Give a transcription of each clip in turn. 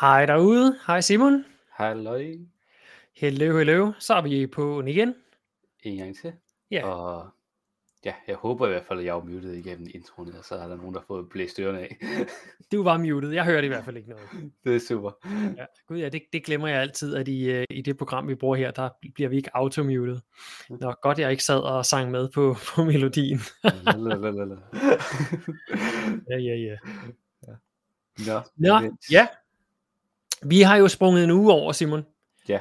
Hej derude. Hej Simon. Halløj. Hello, hello. Så er vi på igen. En gang til. Ja. Og ja, jeg håber i hvert fald, at jeg er muted igennem introen, og så er der nogen, der har fået blæst ørerne af. Du var muted. Jeg hørte i hvert fald ikke noget. det er super. Ja. Gud ja, det, det glemmer jeg altid, at i, øh, i det program, vi bruger her, der bliver vi ikke automuted. Nå, godt jeg ikke sad og sang med på, på melodien. Lalalala. ja, ja, ja. Nå, Nå, ja. Vi har jo sprunget en uge over, Simon. Ja.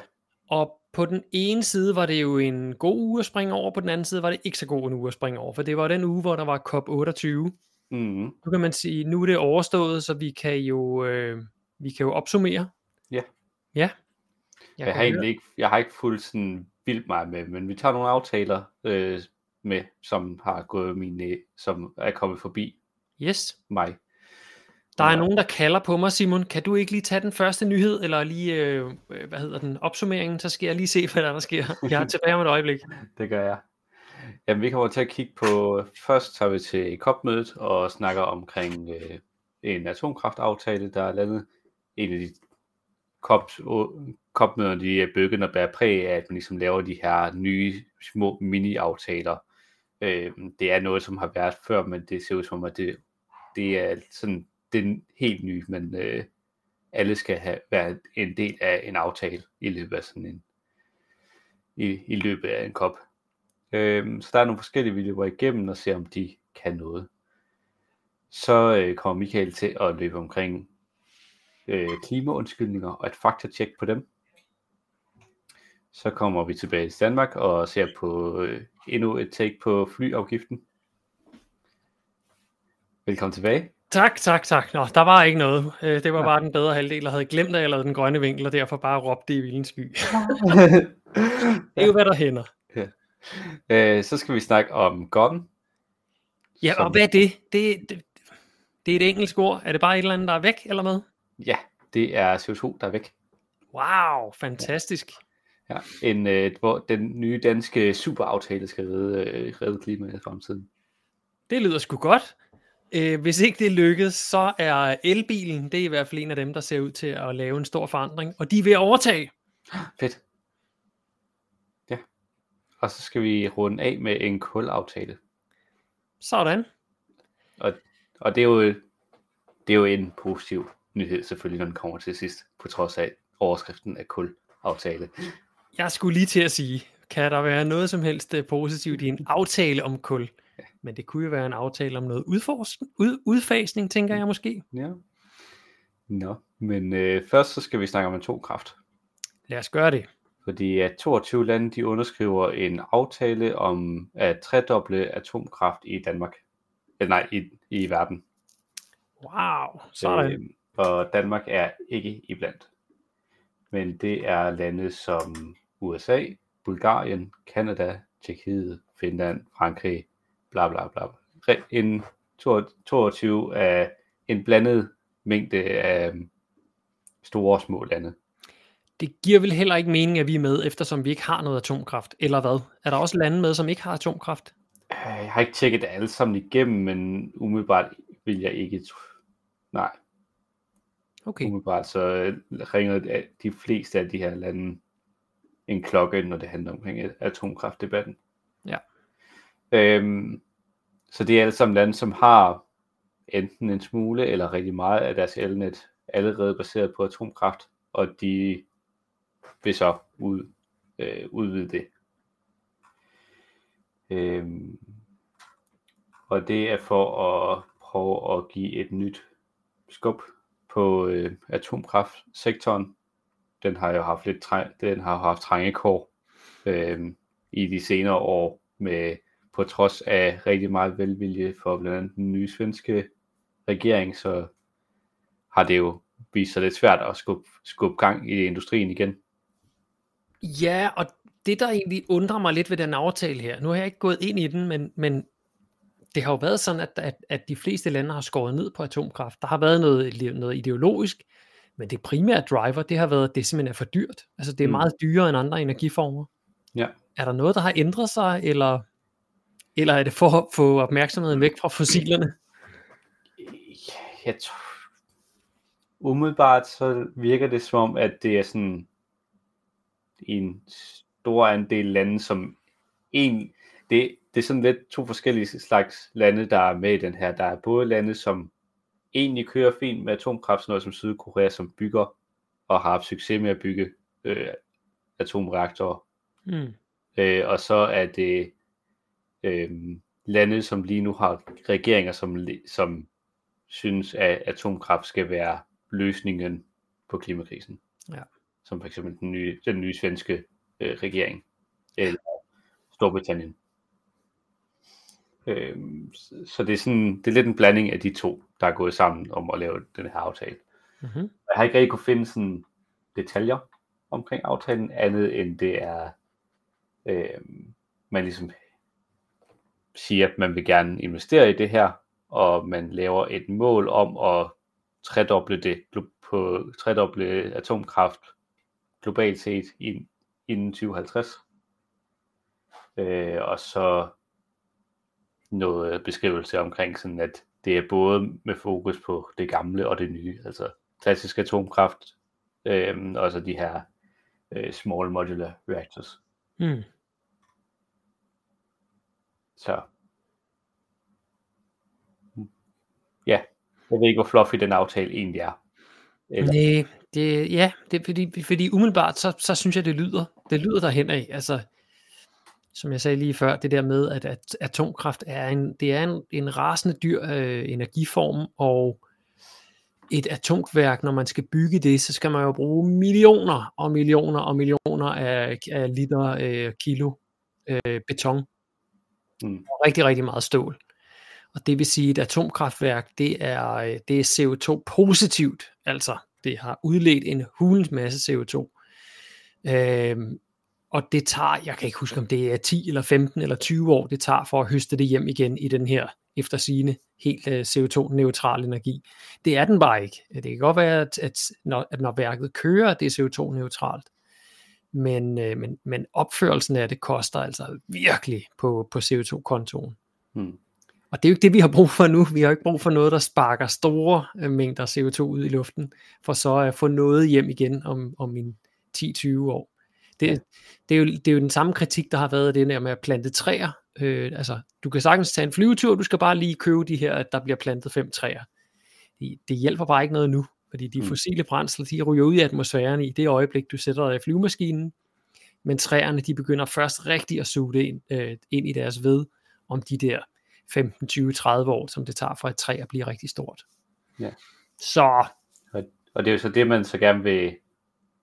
Og på den ene side var det jo en god uge at springe over, på den anden side var det ikke så god en uge at springe over, for det var den uge, hvor der var COP28. Mm, Nu kan man sige, nu er det overstået, så vi kan jo, øh, vi kan jo opsummere. Ja. Ja. jeg, kan har egentlig ikke, jeg har ikke fuldt sådan vildt meget med, men vi tager nogle aftaler øh, med, som har gået min, øh, som er kommet forbi Yes. mig. Der er nogen, der kalder på mig, Simon. Kan du ikke lige tage den første nyhed, eller lige, øh, hvad hedder den, opsummeringen, så skal jeg lige se, hvad der, er, der sker. Jeg er tilbage om et øjeblik. Det gør jeg. Jamen, vi kommer til at kigge på, først tager vi til COP-mødet og snakker omkring øh, en atomkraftaftale, der er landet. En af de COP, COP-møder, de er bygget og bærer præg af, at man ligesom laver de her nye små mini-aftaler. Øh, det er noget, som har været før, men det ser ud som, at det, det er sådan, den helt nye, men øh, alle skal have været en del af en aftale i løbet af sådan en, i, i løbet af en kop. Øh, så der er nogle forskellige, vi løber igennem og ser, om de kan noget. Så øh, kommer Michael til at løbe omkring øh, klimaundskyldninger og et faktatjek på dem. Så kommer vi tilbage til Danmark og ser på øh, endnu et take på flyafgiften. Velkommen tilbage. Tak, tak, tak. Nå, der var ikke noget. Øh, Det var bare den bedre halvdel, der havde glemt, at jeg lavede den grønne vinkel, og derfor bare råbte i vildens sky. Det er jo, hvad der hænder. øh, så skal vi snakke om GOM. Ja, som- og hvad er det? Det, det? det er et engelsk ord. Er det bare et eller andet, der er væk, eller hvad? Ja, det er CO2, der er væk. Wow, fantastisk. Ja, en, øh, hvor den nye danske superaftale skal redde, øh, redde klimaet i fremtiden. Det lyder sgu godt. Øh, hvis ikke det lykkes, så er elbilen, det er i hvert fald en af dem, der ser ud til at lave en stor forandring, og de er ved at overtage. Fedt. Ja. Og så skal vi runde af med en kulaftale. Sådan. Og det er jo, det er jo en positiv nyhed selvfølgelig, når den kommer til sidst, på trods af overskriften af kulaftale. Jeg skulle lige til at sige, kan der være noget som helst øh, positivt i en aftale om kul? Men det kunne jo være en aftale om noget udforskning, ud, udfasning, tænker jeg måske. Ja. Nå, men øh, først så skal vi snakke om atomkraft. Lad os gøre det. Fordi at 22 lande, de underskriver en aftale om at tredoble atomkraft i Danmark. Eller nej, i, i verden. Wow, sådan. Øh, og Danmark er ikke iblandt. Men det er lande som USA, Bulgarien, Kanada, Tjekkiet, Finland, Frankrig, bla bla bla. En 22 af en blandet mængde af store og små lande. Det giver vel heller ikke mening, at vi er med, eftersom vi ikke har noget atomkraft, eller hvad? Er der også lande med, som ikke har atomkraft? Øh, Jeg har ikke tjekket det alle sammen igennem, men umiddelbart vil jeg ikke... Nej, Okay, umiddelbart så øh, ringer de fleste af de her lande en klokke, når det handler omkring atomkraftdebatten. Øhm, så det er alle sammen lande, som har enten en smule eller rigtig meget af deres elnet allerede baseret på atomkraft, og de vil så ud, øh, udvide det. Øhm, og det er for at prøve at give et nyt skub på øh, atomkraftsektoren. Den har jo haft lidt træ, den har haft trængekår øh, i de senere år med på trods af rigtig meget velvilje for blandt andet den nye svenske regering, så har det jo vist sig lidt svært at skubbe, skubbe gang i industrien igen. Ja, og det der egentlig undrer mig lidt ved den aftale her, nu har jeg ikke gået ind i den, men, men det har jo været sådan, at, at, at de fleste lande har skåret ned på atomkraft. Der har været noget, noget ideologisk, men det primære driver, det har været, at det simpelthen er for dyrt. Altså det er Mm. meget dyrere end andre energiformer. Ja. Er der noget, der har ændret sig, eller, eller er det for at få opmærksomheden væk fra fossilerne? Jeg tror, umiddelbart så virker det som om, at det er sådan en stor andel lande, som en, det, det er sådan lidt to forskellige slags lande, der er med i den her. Der er både lande, som egentlig kører fint med atomkraft, sådan noget som Sydkorea, som bygger og har haft succes med at bygge øh, atomreaktorer. Mm. Øh, og så er det øh, lande, som lige nu har regeringer, som, som synes, at atomkraft skal være løsningen på klimakrisen. Ja. Som for eksempel den nye, den nye svenske øh, regering, eller Storbritannien. Øhm, så det er, sådan, det er lidt en blanding af de to, der er gået sammen om at lave den her aftale. Mm-hmm. Jeg har ikke rigtig kunne finde sådan detaljer omkring aftalen, andet end det er, øh, man ligesom siger, at man vil gerne investere i det her, og man laver et mål om at tredoble det på tredoble atomkraft globalt set inden 2050. Øh, og så noget beskrivelse omkring sådan, at det er både med fokus på det gamle og det nye, altså klassisk atomkraft, øh, og så de her øh, small modular reactors. Mm. Så ja, jeg ved ikke, hvor fluffy den aftale egentlig er. Eller? Nej, det, ja, det er fordi, fordi umiddelbart, så, så synes jeg, det lyder, det lyder derhen af. Altså, som jeg sagde lige før, det der med, at, at atomkraft er en, det er en, en rasende dyr øh, energiform, og et atomværk, når man skal bygge det, så skal man jo bruge millioner og millioner og millioner af, af liter øh, kilo øh, beton. Mm. Og rigtig, rigtig meget stål. Og det vil sige, at et atomkraftværk, det er, øh, det er CO2 positivt, altså det har udledt en hulens masse CO2. Øhm, og det tager, jeg kan ikke huske om det er 10 eller 15 eller 20 år, det tager for at høste det hjem igen i den her eftersigende helt øh, CO2-neutral energi. Det er den bare ikke. Det kan godt være, at, at, når, at når værket kører, det er CO2-neutralt. Men, uh, men, men opførelsen af det koster altså virkelig på, på CO2-kontoen. Hmm. Og det er jo ikke det, vi har brug for nu. Vi har ikke brug for noget, der sparker store uh, mængder CO2 ud i luften, for så at få noget hjem igen om, om en 10-20 år. Det, ja. det, er jo, det er jo den samme kritik, der har været af det der med at plante træer. Øh, altså, du kan sagtens tage en flyvetur, du skal bare lige købe de her, at der bliver plantet fem træer. Det, det hjælper bare ikke noget nu, fordi de mm. fossile brændsler, de ryger ud i atmosfæren i det øjeblik, du sætter dig i flyvemaskinen, men træerne, de begynder først rigtig at suge det ind, øh, ind i deres ved, om de der 15, 20, 30 år, som det tager for et træ at blive rigtig stort. Ja. Så. Og, og det er jo så det, man så gerne vil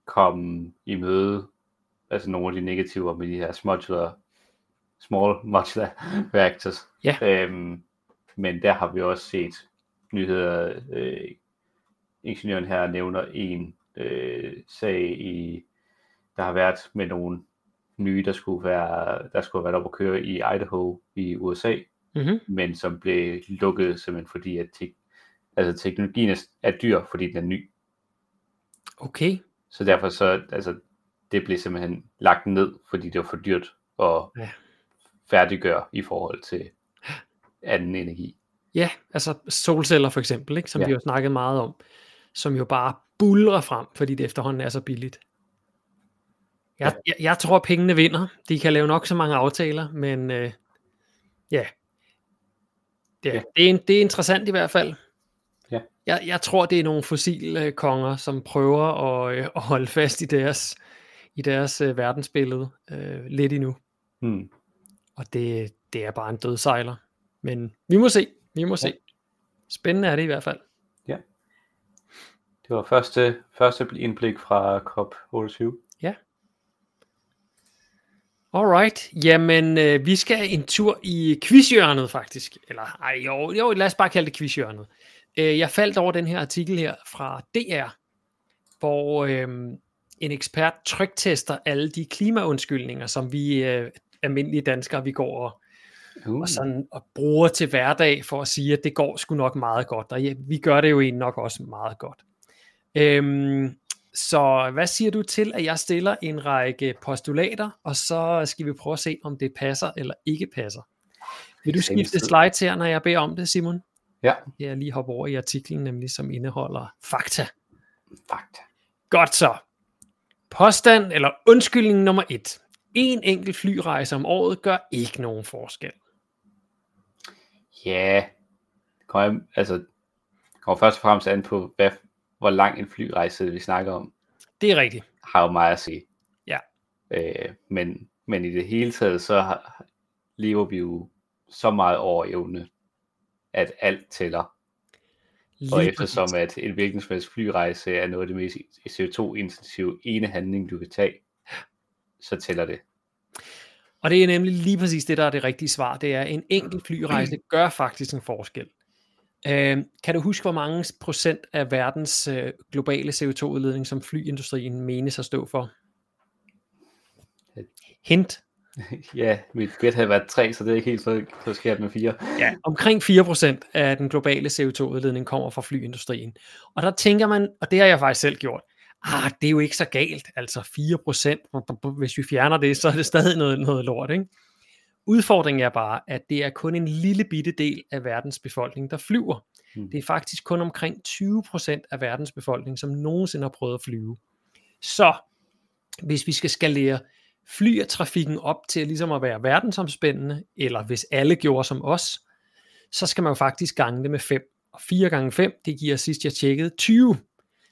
komme i møde altså nogle af de negativer med de her modular, small modular reactors. Ja. Øhm, men der har vi også set nyheder. Øh, ingeniøren her nævner en øh, sag i, der har været med nogle nye, der skulle være, der skulle have været op at køre i Idaho i USA, mm-hmm. men som blev lukket simpelthen fordi, at te- altså, teknologien er, er dyr, fordi den er ny. Okay. Så derfor så, altså, det blev simpelthen lagt ned, fordi det var for dyrt at ja. færdiggøre i forhold til anden energi. Ja, altså solceller for eksempel, ikke, som Ja. vi har snakket meget om, som jo bare bulrer frem, fordi det efterhånden er så billigt. Jeg, jeg, jeg tror, pengene vinder. De kan lave nok så mange aftaler, men øh, ja, det, Ja. det, er, en- det er interessant i hvert fald. Ja. Jeg, jeg tror, det er nogle fossile konger, som prøver at, øh, at holde fast i deres, i deres øh, verdensbillede øh, lidt endnu. Hmm. Og det, det er bare en dødsejler. Men vi må se. Vi må se. Spændende er det i hvert fald. Det var første, første indblik fra COP28. Alright, jamen øh, vi skal en tur i quizhjørnet faktisk. Eller ej, jo, jo, lad os bare kalde det quizhjørnet. Øh, jeg faldt over den her artikel her fra DR, hvor øh, en ekspert tryktester alle de klimaundskyldninger, som vi øh, almindelige danskere, vi går og, Uh. og, sådan, og bruger til hverdag for at sige, at det går sgu nok meget godt. Og ja, vi gør det jo egentlig nok også meget godt. Øhm, så hvad siger du til, at jeg stiller en række postulater, og så skal vi prøve at se, om det passer eller ikke passer. Vil du skifte slides her, når jeg beder om det, Simon? Ja. Jeg lige hoppe over i artiklen, nemlig som indeholder fakta. Fakta. Godt så. Påstand eller undskyldning nummer et. En enkelt flyrejse om året gør ikke nogen forskel. Ja, det kommer, altså, kommer først og fremmest an på, hvad, hvor lang en flyrejse vi snakker om, Det er rigtigt. har jo meget at sige. Ja. Øh, men, men i det hele taget, så har, lever vi jo så meget over evne, at alt tæller. Og Lige eftersom præcis. at en hvilken som helst flyrejse er noget af det mest CO2-intensive ene handling, du kan tage, så tæller det. Og det er nemlig lige præcis det, der er det rigtige svar. Det er, en enkelt flyrejse gør faktisk en forskel. Øh, kan du huske, hvor mange procent af verdens øh, globale CO2-udledning, som flyindustrien menes at stå for? Hint. Ja, mit gæt havde været tre, så det er ikke helt så, så skært med fire. Ja, omkring 4% af den globale CO2-udledning kommer fra flyindustrien. Og der tænker man, og det har jeg faktisk selv gjort, ah, det er jo ikke så galt, altså 4%, hvis vi fjerner det, så er det stadig noget, noget lort, ikke? Udfordringen er bare, at det er kun en lille bitte del af verdens befolkning, der flyver. Hmm. Det er faktisk kun omkring 20% af verdens befolkning, som nogensinde har prøvet at flyve. Så hvis vi skal skalere flytrafikken op til ligesom at være verdensomspændende, eller hvis alle gjorde som os, så skal man jo faktisk gange det med 5. Og 4 gange 5, det giver sidst jeg tjekkede 20.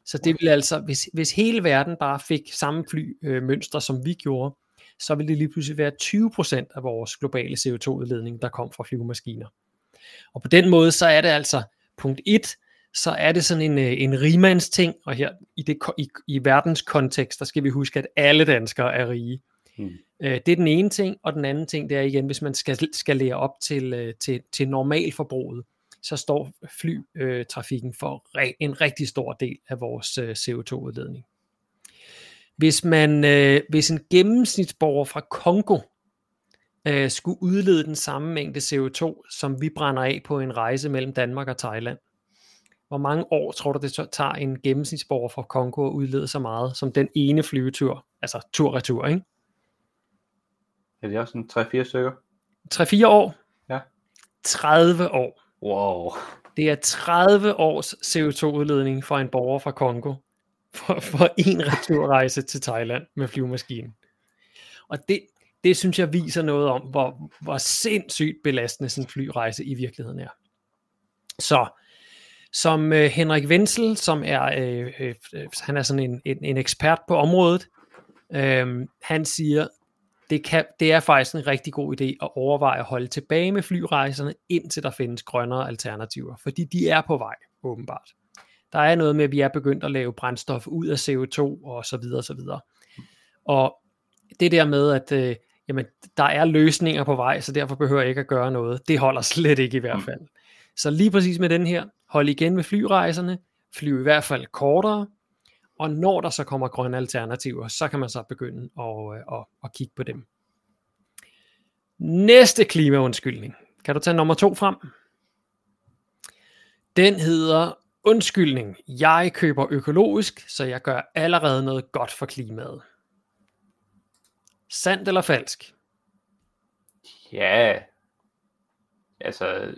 Så det vil altså, hvis, hvis hele verden bare fik samme flymønstre, som vi gjorde, så ville det lige pludselig være 20% af vores globale CO2-udledning, der kom fra flyvemaskiner. Og på den måde, så er det altså punkt 1, så er det sådan en, øh, en rimands ting, og her i, det, i, i verdens kontekst, der skal vi huske, at alle danskere er rige. Hmm. Øh, Det er den ene ting, og den anden ting, det er igen, hvis man skal, skal lære op til, øh, til, til normalforbruget, så står flytrafikken for en rigtig stor del af vores øh, CO2-udledning. Hvis, man, øh, hvis en gennemsnitsborger fra Kongo øh, skulle udlede den samme mængde CO2, som vi brænder af på en rejse mellem Danmark og Thailand, hvor mange år tror du, det tager en gennemsnitsborger fra Kongo at udlede så meget, som den ene flyvetur, altså tur-retur, ikke? Er det også sådan 3-4 stykker? 3-4 år? Ja. 30 år. Wow. Det er 30 års CO2-udledning fra en borger fra Kongo for, for en returrejse til Thailand med flyvemaskinen. Og det, det synes jeg viser noget om, hvor, hvor sindssygt belastende sådan en flyrejse i virkeligheden er. Så som øh, Henrik Wenzel, som er, øh, øh, han er sådan en, en, en ekspert på området, øh, han siger, det, kan, det er faktisk en rigtig god idé at overveje at holde tilbage med flyrejserne, indtil der findes grønnere alternativer, fordi de er på vej, åbenbart. Der er noget med, at vi er begyndt at lave brændstof ud af CO2 og så videre og så videre. Og det der med, at øh, jamen, der er løsninger på vej, så derfor behøver jeg ikke at gøre noget, det holder slet ikke i hvert fald. Så lige præcis med den her, hold igen med flyrejserne, flyv i hvert fald kortere, og når der så kommer grønne alternativer, så kan man så begynde at, øh, at, at kigge på dem. Næste klimaundskyldning. Kan du tage nummer to frem? Den hedder undskyldning. Jeg køber økologisk, så jeg gør allerede noget godt for klimaet. Sandt eller falsk? Ja. Altså,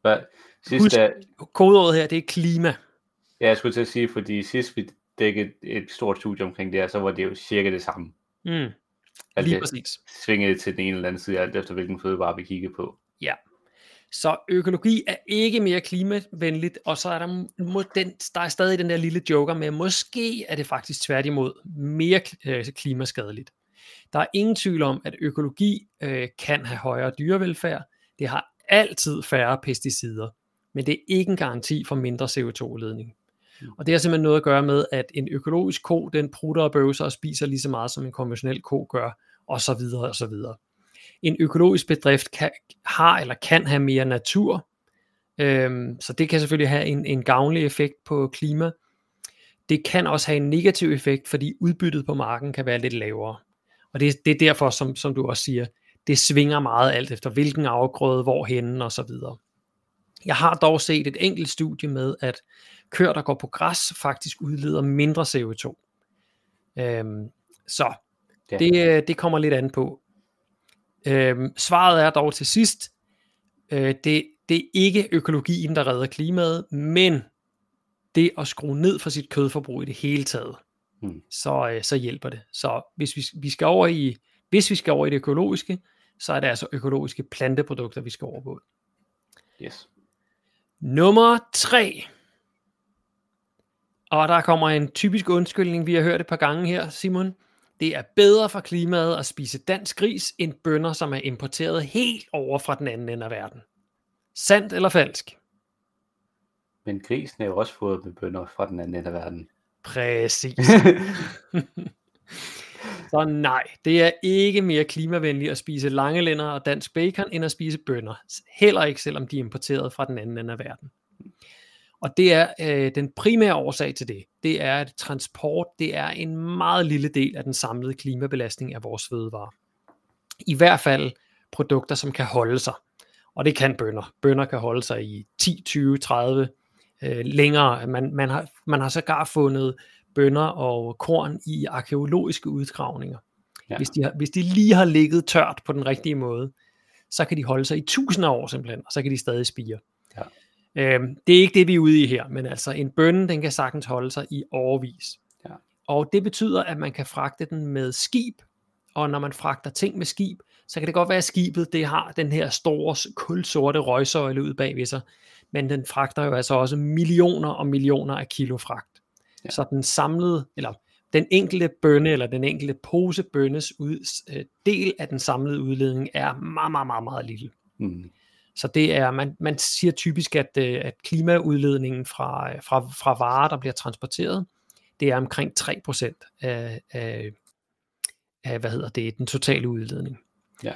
hvad, sidst Husk- Kodeordet her, det er klima. ja, jeg skulle til at sige, fordi sidst vi dækkede et stort studie omkring det her, så var det jo cirka det samme. Mm, lige det præcis. svingede til den ene eller anden side, alt efter hvilken fødevare vi kigger på. Ja. Så økologi er ikke mere klimavenligt, og så er der, må den, der er stadig den der lille joker med, måske er det faktisk tværtimod mere øh, klimaskadeligt. Der er ingen tvivl om, at økologi øh, kan have højere dyrevelfærd. Det har altid færre pesticider, men det er ikke en garanti for mindre CO2-udledning. Og det har simpelthen noget at gøre med, at en økologisk ko, den prutter og bøvser og spiser lige så meget, som en konventionel ko gør, og så videre og så videre. En økologisk bedrift kan, har eller kan have mere natur, øhm, så det kan selvfølgelig have en, en gavnlig effekt på klima. Det kan også have en negativ effekt, fordi udbyttet på marken kan være lidt lavere. Og det, det er derfor, som, som du også siger, det svinger meget alt efter hvilken afgrøde, hvorhen og så videre. Jeg har dog set et enkelt studie med, at køer, der går på græs, faktisk udleder mindre CO2. Øhm, så det, øh, det kommer lidt an på. Øhm, svaret er dog til sidst, øh, det, det er ikke økologien, der redder klimaet, men det at skrue ned for sit kødforbrug i det hele taget, Mm. så, øh, så hjælper det. Så hvis vi, vi skal over i, hvis vi skal over i det økologiske, så er det altså økologiske planteprodukter, vi skal over på. Yes. Nummer 3. Og der kommer en typisk undskyldning, vi har hørt et par gange her, Simon. Det er bedre for klimaet at spise dansk gris, end bønder, som er importeret helt over fra den anden ende af verden. Sandt eller falsk? Men grisen er jo også fået med bønder fra den anden ende af verden. Præcis. Så nej, det er ikke mere klimavenligt at spise langelænder og dansk bacon, end at spise bønner. Heller ikke, selvom de er importeret fra den anden ende af verden. Og det er øh, den primære årsag til det. Det er, at transport det er en meget lille del af den samlede klimabelastning af vores fødevarer. I hvert fald produkter, som kan holde sig. Og det kan bønder. Bønder kan holde sig i 10, 20, 30 øh, længere. Man, man, har, man har sågar fundet bønder og korn i arkeologiske udgravninger. Ja. Hvis, de har, hvis de lige har ligget tørt på den rigtige måde, så kan de holde sig i tusinder af år simpelthen, og så kan de stadig spire. Ja. Øhm, det er ikke det, vi er ude i her, men altså en bønne, den kan sagtens holde sig i overvis. Ja. Og det betyder, at man kan fragte den med skib, og når man fragter ting med skib, så kan det godt være, at skibet det har den her store kulsorte røgsøjle ud bagved sig, men den fragter jo altså også millioner og millioner af kilo fragt. Ja. Ja. Så den samlede, eller den enkelte bønne, eller den enkelte pose bønnes ud, øh, del af den samlede udledning er meget, meget, meget, meget lille. Mm. Så det er, man, man siger typisk, at, øh, at klimaudledningen fra, øh, fra, fra varer, der bliver transporteret, det er omkring 3% af, af, af, hvad hedder det, den totale udledning. Ja.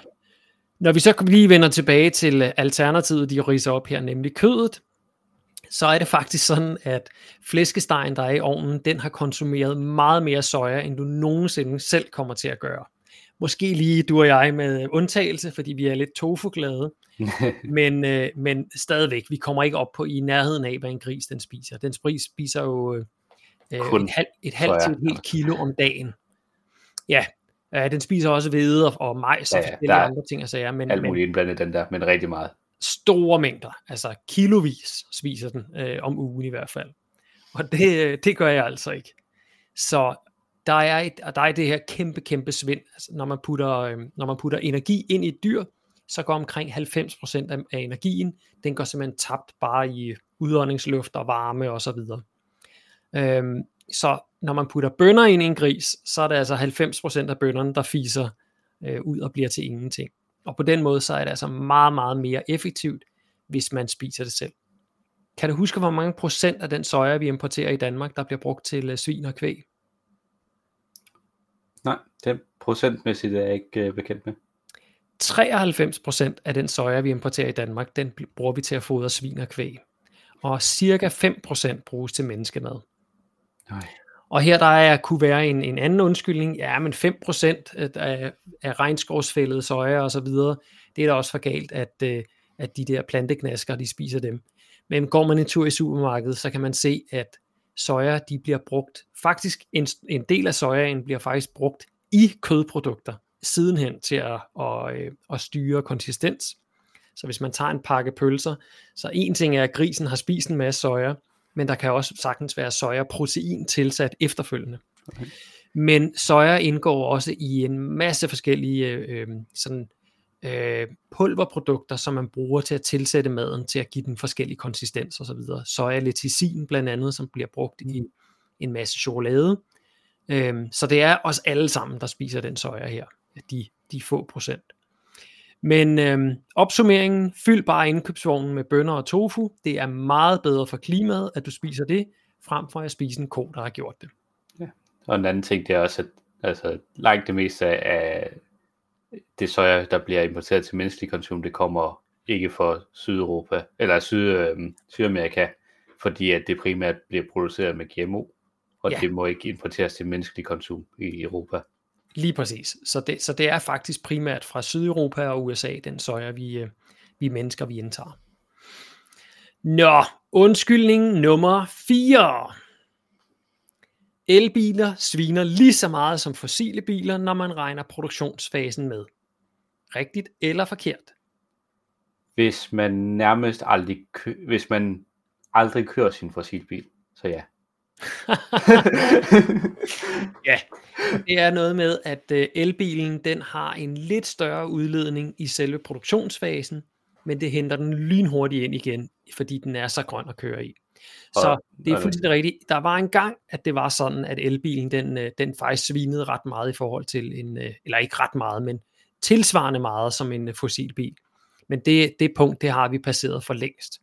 Når vi så lige vender tilbage til øh, alternativet, de riser op her, nemlig kødet, så er det faktisk sådan, at flæskestegen, der er i ovnen, den har konsumeret meget mere soja, end du nogensinde selv kommer til at gøre. Måske lige du og jeg med undtagelse, fordi vi er lidt tofu-glade, men, øh, men stadigvæk, vi kommer ikke op på i nærheden af, hvad en gris den spiser. Den spiser jo øh, Kun et, halv, et halvt til et helt kilo om dagen. Ja, øh, den spiser også hvede og, majs og Ja, ja, forskellige andre ting og sager, men, Alt muligt indblandet den der, men rigtig meget. store mængder, altså kilovis spiser den øh, om ugen i hvert fald. Og det, øh, det gør jeg altså ikke. Så der er, et, der er det her kæmpe, kæmpe svind. Altså, når, man putter, øh, når man putter energi ind i et dyr, så går omkring 90% af, af energien, den går simpelthen tabt bare i udåndingsluft og varme og så videre. Øhm, så når man putter bønner ind i en gris, så er det altså 90% af bønderne, der fiser øh, ud og bliver til ingenting. Og på den måde, så er det altså meget, meget mere effektivt, hvis man spiser det selv. Kan du huske, hvor mange procent af den soja, vi importerer i Danmark, der bliver brugt til øh, svin og kvæg? Nej, den procentmæssigt er jeg ikke øh, bekendt med. 93% af den soja, vi importerer i Danmark, den bruger vi til at fodre svin og kvæg. Og cirka 5% bruges til menneskemad. Nej. Og her der er, kunne være en, en anden undskyldning, ja, men 5% af, af regnskovsfældet soja og så videre, det er da også for galt, at, øh, at de der planteknasker, de spiser dem. Men går man en tur i supermarkedet, så kan man se, at soja, de bliver brugt, faktisk en, en del af sojaen bliver faktisk brugt i kødprodukter, sidenhen til at, at, øh, at styre konsistens. Så hvis man tager en pakke pølser, så en ting er, at grisen har spist en masse soja, men der kan også sagtens være sojaprotein tilsat efterfølgende. Okay. Men soja indgår også i en masse forskellige øh, sådan, øh, pulverprodukter, som man bruger til at tilsætte maden, til at give den forskellige konsistens osv. Soja lecisin blandt andet, som bliver brugt i en masse chokolade. Øh, så det er os alle sammen, der spiser den soja her, de, de få procent. Men øhm, opsummeringen, fyld bare indkøbsvognen med bønner og tofu. Det er meget bedre for klimaet, at du spiser det, frem for at spise en ko, der har gjort det. Og en anden ting, det er også, at altså, langt det meste af det soja, der bliver importeret til menneskelig konsum, det kommer ikke fra Sydeuropa, eller Syd, øh, Sydamerika, fordi at det primært bliver produceret med GMO, og Ja. ja. det må ikke importeres til menneskelig konsum i Europa. Lige præcis. Så det, så det er faktisk primært fra Sydeuropa og USA, den soja, vi, øh, vi mennesker, vi indtager. Nå, undskyldning nummer 4. Elbiler sviner lige så meget som fossile biler, når man regner produktionsfasen med. Rigtigt eller forkert? Hvis man nærmest aldrig, kø- hvis man aldrig kører sin fossilbil, Så ja. ja, det er noget med, at øh, elbilen den har en lidt større udledning i selve produktionsfasen, men det henter den lynhurtigt ind igen, fordi den er så grøn at køre i. Så det er fuldstændig rigtigt. Der var en gang, at det var sådan, at elbilen den, øh, den faktisk svinede ret meget i forhold til en, øh, eller ikke ret meget, men tilsvarende meget som en fossilbil. Men det, det punkt, det har vi passeret for længst.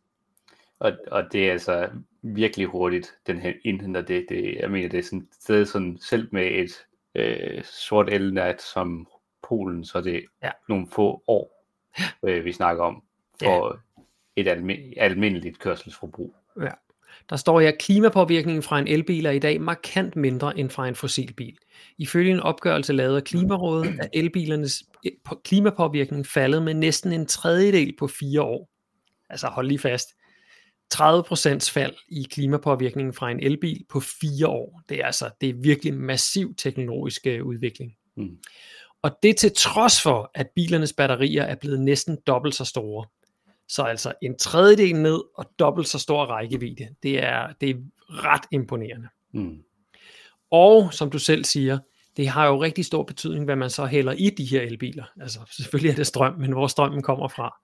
Og, og det er altså virkelig hurtigt, den her indhenter det. det jeg mener, det er sådan, det er sådan selv med et øh, sort elnat som Polen, så det er Ja. nogle få år, øh, vi snakker om, for et almi- almindeligt kørselsforbrug. Der står her, klimapåvirkningen fra en elbil er i dag markant mindre end fra en fossilbil. Ifølge en opgørelse lavet af Klimarådet er elbilernes eh, på- klimapåvirkning faldet med næsten en tredjedel på fire år. Altså hold lige fast. 30% fald i klimapåvirkningen fra en elbil på fire år. Det er altså det er virkelig massiv teknologisk øh, udvikling. Mm. Og det til trods for, at bilernes batterier er blevet næsten dobbelt så store. Så altså en tredjedel ned og dobbelt så stor rækkevidde. Det er, det er ret imponerende. Mm. Og som du selv siger, det har jo rigtig stor betydning, hvad man så hælder i de her elbiler. Altså selvfølgelig er det strøm, men hvor strømmen kommer fra.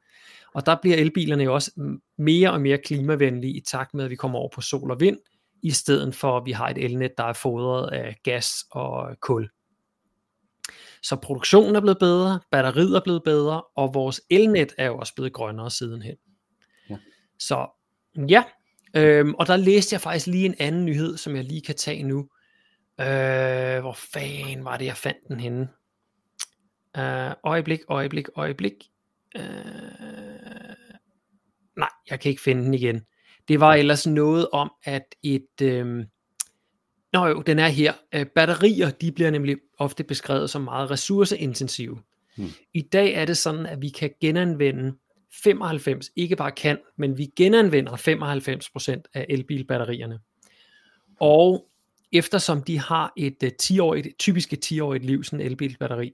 Og der bliver elbilerne jo også mere og mere klimavenlige i takt med, at vi kommer over på sol og vind, i stedet for at vi har et elnet, der er fodret af gas og kul. Så produktionen er blevet bedre, batteriet er blevet bedre, og vores elnet er jo også blevet grønnere sidenhen. Ja. Så ja, øhm, og der læste jeg faktisk lige en anden nyhed, som jeg lige kan tage nu. Øh, hvor fanden var det, jeg fandt den henne? Øh, øjeblik, øjeblik, øjeblik. Øh, nej, jeg kan ikke finde den igen. Det var ellers noget om, at et... Øh, Nå jo, den er her. Øh, batterier, de bliver nemlig ofte beskrevet som meget ressourceintensive. Hmm. I dag er det sådan, at vi kan genanvende 95, ikke bare kan, men vi genanvender 95% af elbilbatterierne. Og eftersom de har et øh, 10-årigt, typisk et 10-årigt liv, sådan en elbilbatteri,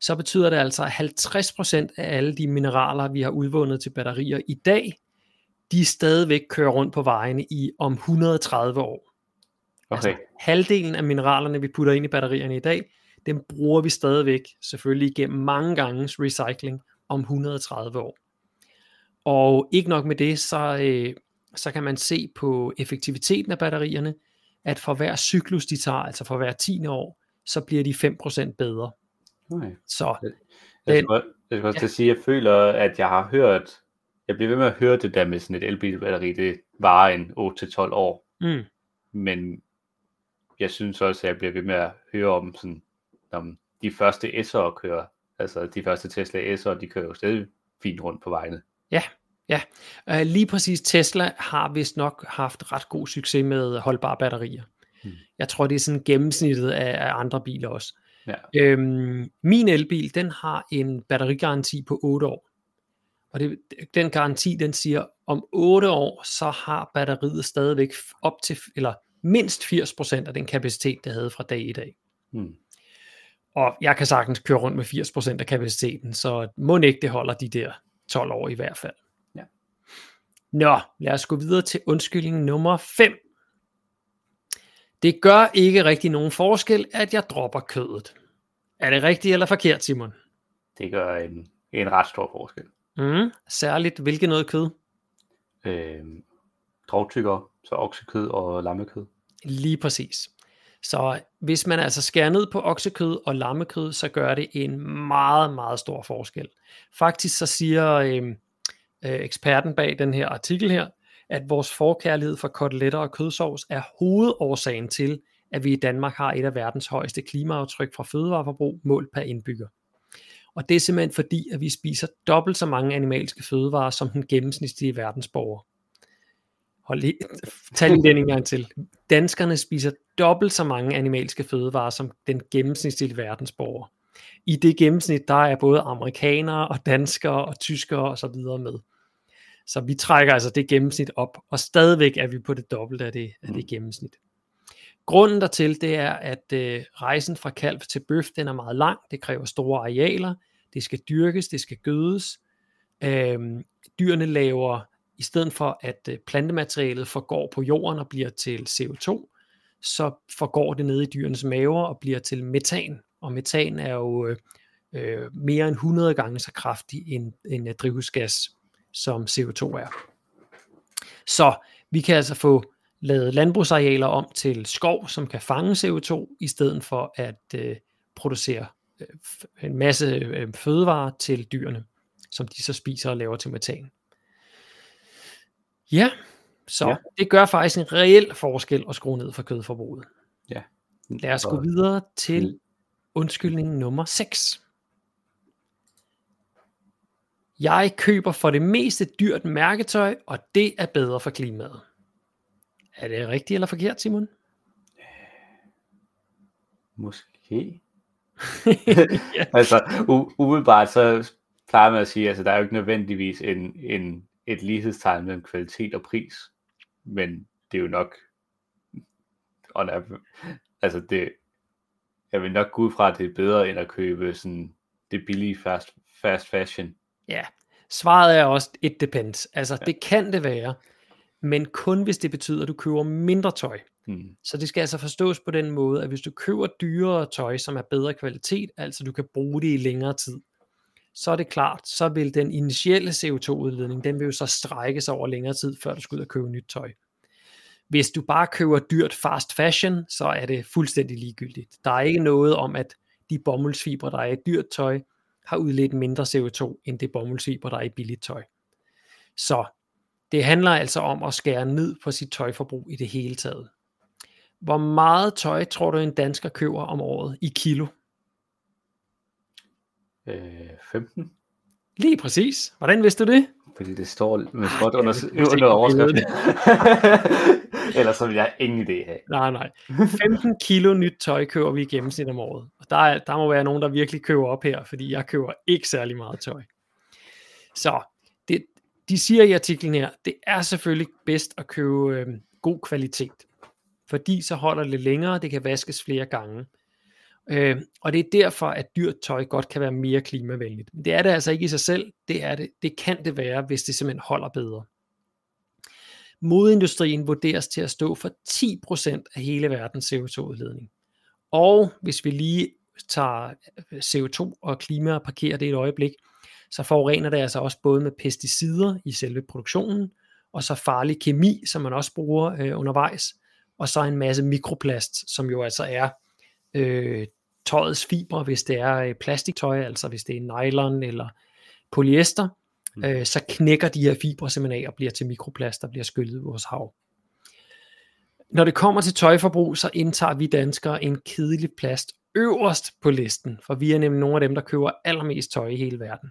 så betyder det altså, at 50% af alle de mineraler, vi har udvundet til batterier i dag, de stadigvæk kører rundt på vejene i om 130 år. Okay. Altså, halvdelen af mineralerne, vi putter ind i batterierne i dag, dem bruger vi stadigvæk, selvfølgelig igennem mange gange recycling, om 130 år. Og ikke nok med det, så, øh, så kan man se på effektiviteten af batterierne, at for hver cyklus, de tager, altså for hver 10 år, så bliver de 5% bedre. Okay. Så Jeg Den- skal, jeg skal også Ja. sige, at jeg føler, at jeg har hørt, jeg bliver ved med at høre det der med sådan et elbilbatteri, det varer en 8-12 år, mm, men jeg synes også, at jeg bliver ved med at høre om sådan, om de første S'er kører, altså de første Tesla S'er, de kører jo stadig fint rundt på vejene. uh, lige præcis Tesla har vist nok haft ret god succes med holdbare batterier. Mm. Jeg tror, det er sådan gennemsnittet af, af andre biler også. Ja. Øhm, min elbil, den har en batterigaranti på 8 år. Og det, den garanti, den siger, om 8 år, så har batteriet stadigvæk op til, eller mindst 80% af den kapacitet, det havde fra dag i dag. Hmm. Og jeg kan sagtens køre rundt med 80% af kapaciteten, så må ikke det holder de der 12 år i hvert fald. Ja. Nå, lad os gå videre til undskyldning nummer 5. Det gør ikke rigtig nogen forskel, at jeg dropper kødet. Er det rigtigt eller forkert, Simon? Det gør en, en ret stor forskel. Mm, særligt hvilket noget kød? Øh, drogtykker, så oksekød og lammekød. Lige præcis. Så hvis man altså skærer ned på oksekød og lammekød, så gør det en meget, meget stor forskel. Faktisk så siger øh, øh, eksperten bag den her artikel her, at vores forkærlighed for koteletter og kødsovs er hovedårsagen til, at vi i Danmark har et af verdens højeste klimaaftryk fra fødevareforbrug målt per indbygger. Og det er simpelthen fordi, at vi spiser dobbelt så mange animalske fødevarer som den gennemsnitlige verdensborger. Hold lige, tag lige den en gang til. Danskerne spiser dobbelt så mange animalske fødevarer som den gennemsnitlige verdensborger. I det gennemsnit, der er både amerikanere og danskere og tyskere og så videre med. Så vi trækker altså det gennemsnit op, og stadigvæk er vi på det dobbelte af det, af det gennemsnit. Grunden dertil, det er, at øh, rejsen fra kalv til bøf, den er meget lang. Det kræver store arealer. Det skal dyrkes, det skal gødes. Øhm, dyrene laver i stedet for at øh, plantematerialet forgår på jorden og bliver til CO2, så forgår det ned i dyrenes maver og bliver til metan. Og metan er jo øh, øh mere end 100 gange så kraftig en, en drivhusgas, som CO2 er. Så vi kan altså få lavet landbrugsarealer om til skov, som kan fange CO2, i stedet for at øh, producere øh, en masse øh, fødevarer til dyrene, som de så spiser og laver til metan. Ja, så ja. det gør faktisk en reel forskel at skrue ned for kødforbruget. Ja. Lad os gå videre til undskyldning nummer 6. Jeg køber for det meste dyrt mærketøj, og det er bedre for klimaet. Er det rigtigt eller forkert, Simon? Måske. ja. altså, u- umiddelbart så plejer man at sige, at altså, der er jo ikke nødvendigvis en, en, et lighedstegn mellem kvalitet og pris, men det er jo nok, og der, altså det, jeg vil nok gå ud fra, at det er bedre end at købe sådan det billige fast, fast fashion. Ja, svaret er også, it depends. Altså ja. det kan det være, men kun hvis det betyder, at du køber mindre tøj. Hmm. Så det skal altså forstås på den måde, at hvis du køber dyrere tøj, som er bedre kvalitet, altså du kan bruge det i længere tid, så er det klart, så vil den initielle CO2-udledning, den vil jo så strækkes over længere tid, før du skal ud og købe nyt tøj. Hvis du bare køber dyrt fast fashion, så er det fuldstændig ligegyldigt. Der er ikke noget om, at de bomuldsfibre, der er i dyrt tøj, har udledt mindre CO2, end det bomuldsfibre, der er i billigt tøj. Så det handler altså om at skære ned på sit tøjforbrug i det hele taget. Hvor meget tøj tror du en dansker køber om året i kilo? Øh, 15. Lige præcis. Hvordan vidste du det? Fordi det står med småt under, under overskriften. Ellers så vil jeg ingen idé have. Nej, nej. 15 kilo nyt tøj køber vi i gennemsnit om året. Og der, er, der må være nogen, der virkelig køber op her, fordi jeg køber ikke særlig meget tøj. Så det, de siger i artiklen her, det er selvfølgelig bedst at købe øh, god kvalitet. Fordi så holder det længere, det kan vaskes flere gange. Øh, og det er derfor, at dyrt tøj godt kan være mere klimavenligt. Men det er det altså ikke i sig selv. Det, er det, det kan det være, hvis det simpelthen holder bedre. Modeindustrien vurderes til at stå for 10% af hele verdens CO2-udledning. Og hvis vi lige tager øh, CO2 og klima og parkerer det et øjeblik, så forurener det altså også både med pesticider i selve produktionen, og så farlig kemi, som man også bruger øh, undervejs, og så en masse mikroplast, som jo altså er øh, tøjets fibre, hvis det er øh, plastiktøj, altså hvis det er nylon eller polyester øh, så knækker de her fibre simpelthen af og bliver til mikroplast, der bliver skyllet i vores hav. Når det kommer til tøjforbrug, så indtager vi danskere en kedelig plast øverst på listen, for vi er nemlig nogle af dem, der køber allermest tøj i hele verden.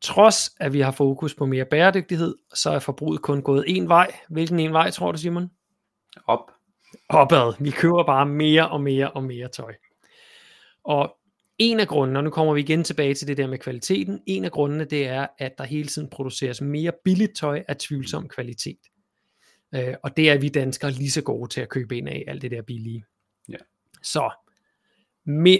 Trods at vi har fokus på mere bæredygtighed, så er forbruget kun gået en vej. Hvilken en vej, tror du, Simon? Op. Opad. Vi køber bare mere og mere og mere tøj. Og en af grundene, og nu kommer vi igen tilbage til det der med kvaliteten, en af grundene det er, at der hele tiden produceres mere billigt tøj af tvivlsom kvalitet. Øh, og det er vi danskere lige så gode til at købe ind af, alt det der billige. Ja. Så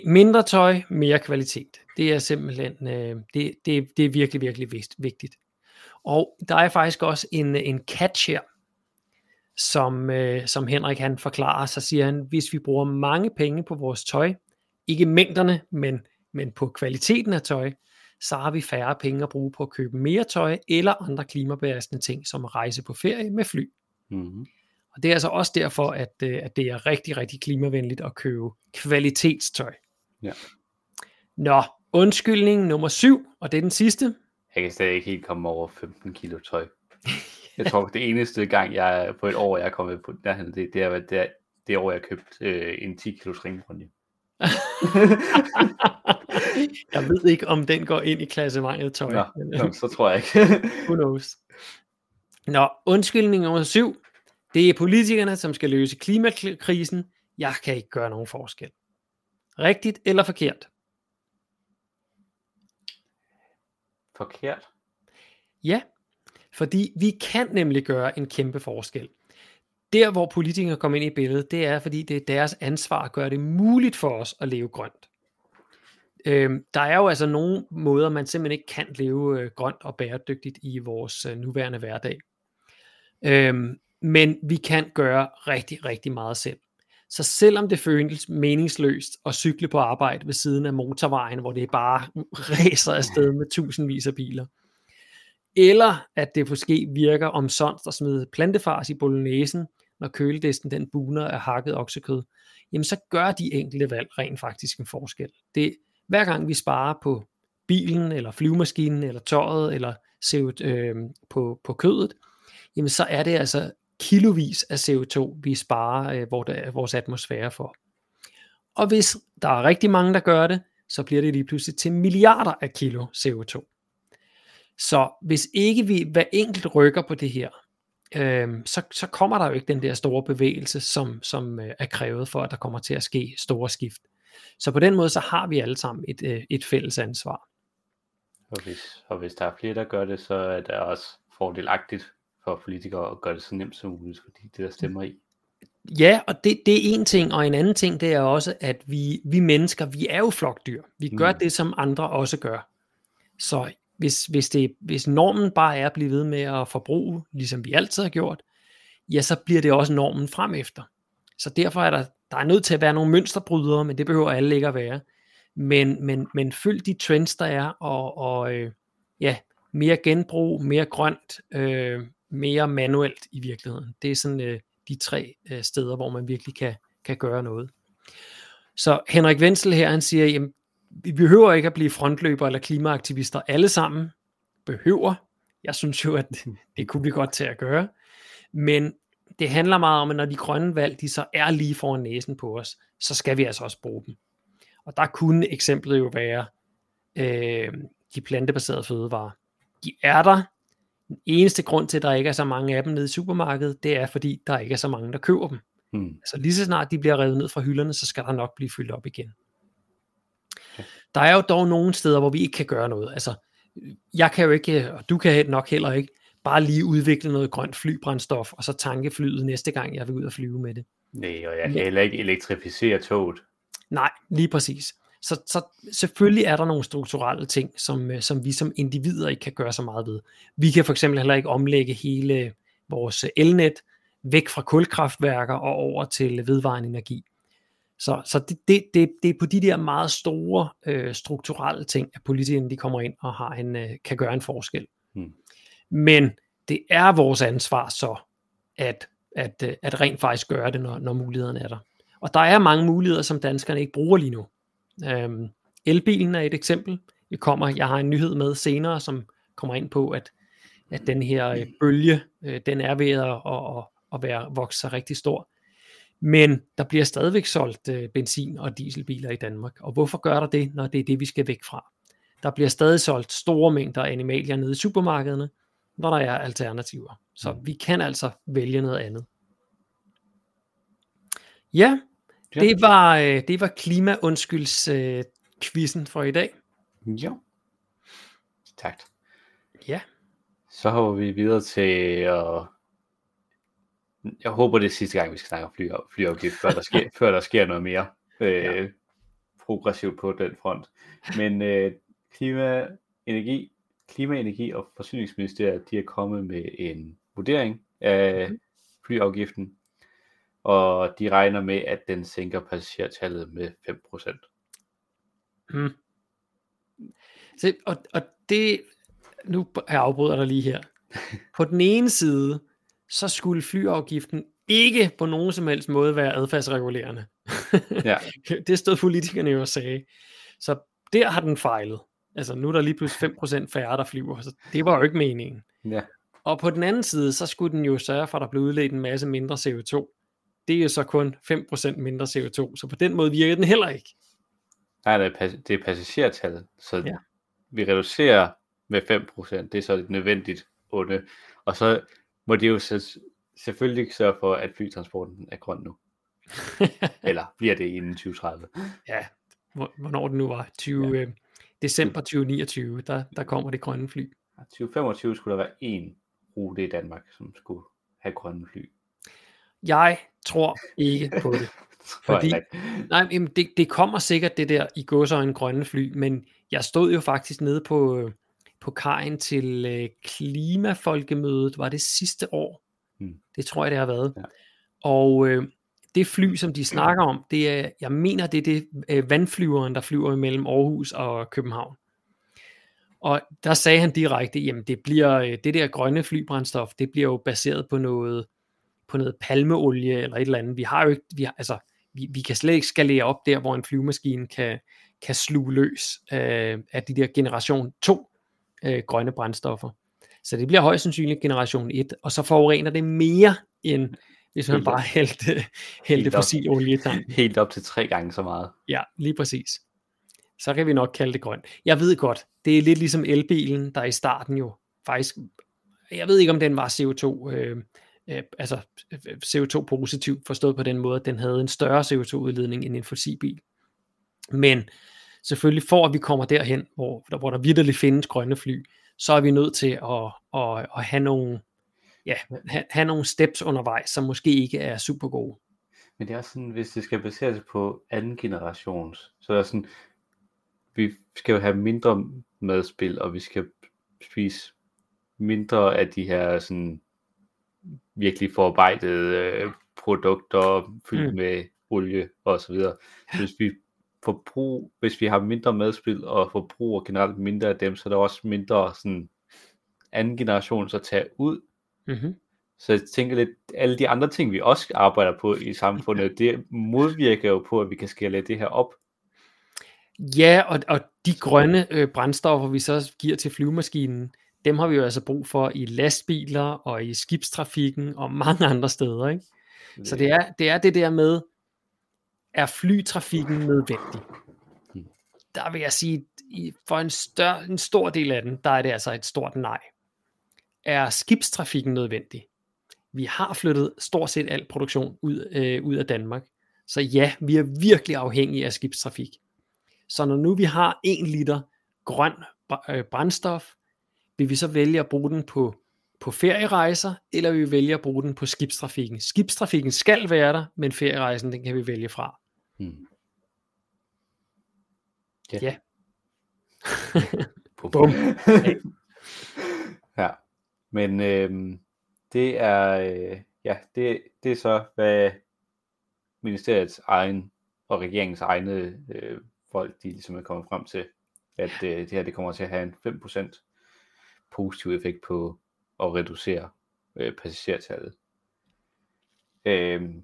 mindre tøj, mere kvalitet. Det er simpelthen, øh, det, det, det er virkelig, virkelig vigtigt. Og der er faktisk også en, en catch her, som, øh, som Henrik han forklarer, så siger han, hvis vi bruger mange penge på vores tøj, ikke mængderne, men, men på kvaliteten af tøj, så har vi færre penge at bruge på at købe mere tøj eller andre klimabelastende ting, som at rejse på ferie med fly. Mm-hmm. Og det er altså også derfor, at, øh, at det er rigtig, rigtig klimavenligt at købe kvalitetstøj. Ja. Nå, undskyldning nummer syv, og det er den sidste. Jeg kan stadig ikke helt komme over 15 kilo tøj. Jeg tror, det eneste gang, jeg på et år, jeg er kommet på derhen, det, det er det, er, det år, jeg købte øh, en 10 kilo ringbrunje. jeg ved ikke, om den går ind i klassementet tøj. Nå, nå, så tror jeg ikke. Who knows? Nå, undskyldning nummer syv. Det er politikerne, som skal løse klimakrisen. Jeg kan ikke gøre nogen forskel. Rigtigt eller forkert? Forkert? Ja, fordi vi kan nemlig gøre en kæmpe forskel. Der, hvor politikere kommer ind i billedet, det er, fordi det er deres ansvar at gøre det muligt for os at leve grønt. Øhm, der er jo altså nogle måder, man simpelthen ikke kan leve øh, grønt og bæredygtigt i vores øh, nuværende hverdag. Øhm, men vi kan gøre rigtig, rigtig meget selv. Så selvom det føles meningsløst at cykle på arbejde ved siden af motorvejen, hvor det bare ræser afsted med tusindvis af biler, eller at det måske virker om at smide plantefars i bolognesen, når køledisken den buner af hakket oksekød, jamen så gør de enkelte valg rent faktisk en forskel. Det, hver gang vi sparer på bilen, eller flyvemaskinen, eller tøjet, eller CO2, øh, på, på kødet, jamen så er det altså kilovis af CO2, vi sparer øh, vores atmosfære for. Og hvis der er rigtig mange, der gør det, så bliver det lige pludselig til milliarder af kilo CO2. Så hvis ikke vi hver enkelt rykker på det her, øh, så, så kommer der jo ikke den der store bevægelse, som, som øh, er krævet for, at der kommer til at ske store skift. Så på den måde, så har vi alle sammen et, øh, et fælles ansvar. Og hvis, og hvis der er flere, der gør det, så er det også fordelagtigt for politikere at gøre det så nemt som muligt, fordi det der stemmer i. Ja, og det, det er en ting, og en anden ting, det er også, at vi, vi mennesker, vi er jo flokdyr. Vi gør mm. det, som andre også gør. Så hvis, hvis, det, hvis normen bare er at blive ved med at forbruge, ligesom vi altid har gjort, ja, så bliver det også normen frem efter. Så derfor er der, der er nødt til at være nogle mønsterbrydere, men det behøver alle ikke at være. Men, men, men følg de trends, der er, og, og øh, ja, mere genbrug, mere grønt, øh, mere manuelt i virkeligheden. Det er sådan øh, de tre øh, steder, hvor man virkelig kan, kan gøre noget. Så Henrik Wenzel her, han siger, jamen, vi behøver ikke at blive frontløber eller klimaaktivister alle sammen. Behøver. Jeg synes jo, at det kunne vi godt til at gøre. Men det handler meget om, at når de grønne valg, de så er lige foran næsen på os, så skal vi altså også bruge dem. Og der kunne eksemplet jo være øh, de plantebaserede fødevarer. De er der. Den eneste grund til, at der ikke er så mange af dem nede i supermarkedet, det er, fordi der ikke er så mange, der køber dem. Hmm. Altså lige så snart de bliver revet ned fra hylderne, så skal der nok blive fyldt op igen. Der er jo dog nogle steder, hvor vi ikke kan gøre noget. Altså, jeg kan jo ikke, og du kan nok heller ikke, bare lige udvikle noget grønt flybrændstof, og så tanke flyet næste gang, jeg vil ud og flyve med det. Nej, og jeg kan ja. heller ikke elektrificere toget. Nej, lige præcis. Så, så selvfølgelig er der nogle strukturelle ting, som, øh, som vi som individer ikke kan gøre så meget ved. Vi kan for eksempel heller ikke omlægge hele vores elnet væk fra kulkraftværker og over til vedvarende energi. Så, så det, det, det, det er på de der meget store øh, strukturelle ting, at politikerne de kommer ind og har en, øh, kan gøre en forskel. Hmm. Men det er vores ansvar så, at, at, øh, at rent faktisk gøre det, når, når mulighederne er der. Og der er mange muligheder, som danskerne ikke bruger lige nu. Øhm, elbilen er et eksempel. Jeg, kommer, jeg har en nyhed med senere, som kommer ind på, at, at den her øh, bølge, øh, den er ved at, at, at være vokse sig rigtig stor. Men der bliver stadigvæk solgt øh, benzin- og dieselbiler i Danmark. Og hvorfor gør der det, når det er det, vi skal væk fra? Der bliver stadig solgt store mængder animalier nede i supermarkederne, når der er alternativer. Så mm. vi kan altså vælge noget andet. Ja, det var, øh, det var klimaundskylds øh, for i dag. Jo. Tak. Ja. Så hopper vi videre til at jeg håber, det er sidste gang, vi skal snakke om fly, flyafgift, før der sker, før der sker noget mere øh, ja. progressivt på den front. Men øh, klima, energi, klima, energi og forsyningsministeriet, de er kommet med en vurdering af mhm. flyafgiften, og de regner med, at den sænker passagertallet med 5%. Hmm. Så, og, og det, nu jeg afbryder dig lige her. På den ene side, så skulle flyafgiften ikke på nogen som helst måde være adfærdsregulerende. Ja. det stod politikerne jo og sagde. Så der har den fejlet. Altså nu er der lige pludselig 5% færre, der flyver, så det var jo ikke meningen. Ja. Og på den anden side, så skulle den jo sørge for, at der blev udledt en masse mindre CO2. Det er jo så kun 5% mindre CO2, så på den måde virker den heller ikke. Nej, det er, det er passagertallet, så ja. vi reducerer med 5%, det er så et nødvendigt onde. Og så må de jo selvfølgelig sørge for, at flytransporten er grøn nu. Eller bliver det inden 2030? Ja, hvornår det nu var. 20, ja. øh, december 2029, der, der kommer det grønne fly. 2025 skulle der være en rute i Danmark, som skulle have grønne fly. Jeg tror ikke på det. Fordi, nej, jamen det, det kommer sikkert det der i en grønne fly, men jeg stod jo faktisk nede på, på kajen til øh, klimafolkemødet, var det sidste år? Hmm. Det tror jeg, det har været. Ja. Og øh, det fly, som de snakker om, det er, jeg mener, det er det øh, vandflyveren, der flyver mellem Aarhus og København. Og der sagde han direkte, jamen det bliver øh, det der grønne flybrændstof, det bliver jo baseret på noget på noget palmeolie eller et eller andet. Vi har jo ikke, vi har, altså, vi, vi kan slet ikke skalere op der, hvor en flyvemaskine kan, kan sluge løs øh, af de der generation 2 øh, grønne brændstoffer. Så det bliver højst sandsynligt generation 1, og så forurener det mere end hvis man helt bare hældte, hældte fossil olie i tanken. Helt op til tre gange så meget. Ja, lige præcis. Så kan vi nok kalde det grønt. Jeg ved godt, det er lidt ligesom elbilen, der i starten jo faktisk, jeg ved ikke om den var CO2, øh, øh, altså CO2 positiv, forstået på den måde, at den havde en større CO2-udledning end en fossilbil. Men selvfølgelig for at vi kommer derhen, hvor, hvor der virkelig findes grønne fly, så er vi nødt til at, at, at have nogle ja, have, have nogle steps undervejs, som måske ikke er super gode. Men det er også sådan, hvis det skal basere sig på anden generations, så er sådan, vi skal jo have mindre madspil, og vi skal spise mindre af de her sådan virkelig forarbejdede øh, produkter fyldt mm. med olie og så videre. Så hvis vi forbrug, hvis vi har mindre madspil og forbruger generelt mindre af dem, så er der også mindre sådan anden generation så tage ud. Mm-hmm. Så jeg tænker lidt, alle de andre ting, vi også arbejder på i samfundet, det modvirker jo på, at vi kan skale det her op. Ja, og, og de grønne øh, brændstoffer, vi så giver til flyvemaskinen, dem har vi jo altså brug for i lastbiler og i skibstrafikken og mange andre steder. Ikke? Så det er, det er det der med, er flytrafikken nødvendig? Der vil jeg sige, for en, større, en stor del af den, der er det altså et stort nej. Er skibstrafikken nødvendig? Vi har flyttet stort set al produktion ud, øh, ud af Danmark. Så ja, vi er virkelig afhængige af skibstrafik. Så når nu vi har 1 liter grøn øh, brændstof, vil vi så vælge at bruge den på, på ferierejser, eller vil vi vælge at bruge den på skibstrafikken? Skibstrafikken skal være der, men ferierejsen, den kan vi vælge fra. Hmm. Ja. ja. Bum. ja. Men øh, det er øh, ja, det, det er så hvad ministeriets egen og regeringens egne øh, folk, de ligesom er kommet frem til, at øh, det her det kommer til at have en 5% positiv effekt på at reducere øh, passagertallet. Øh,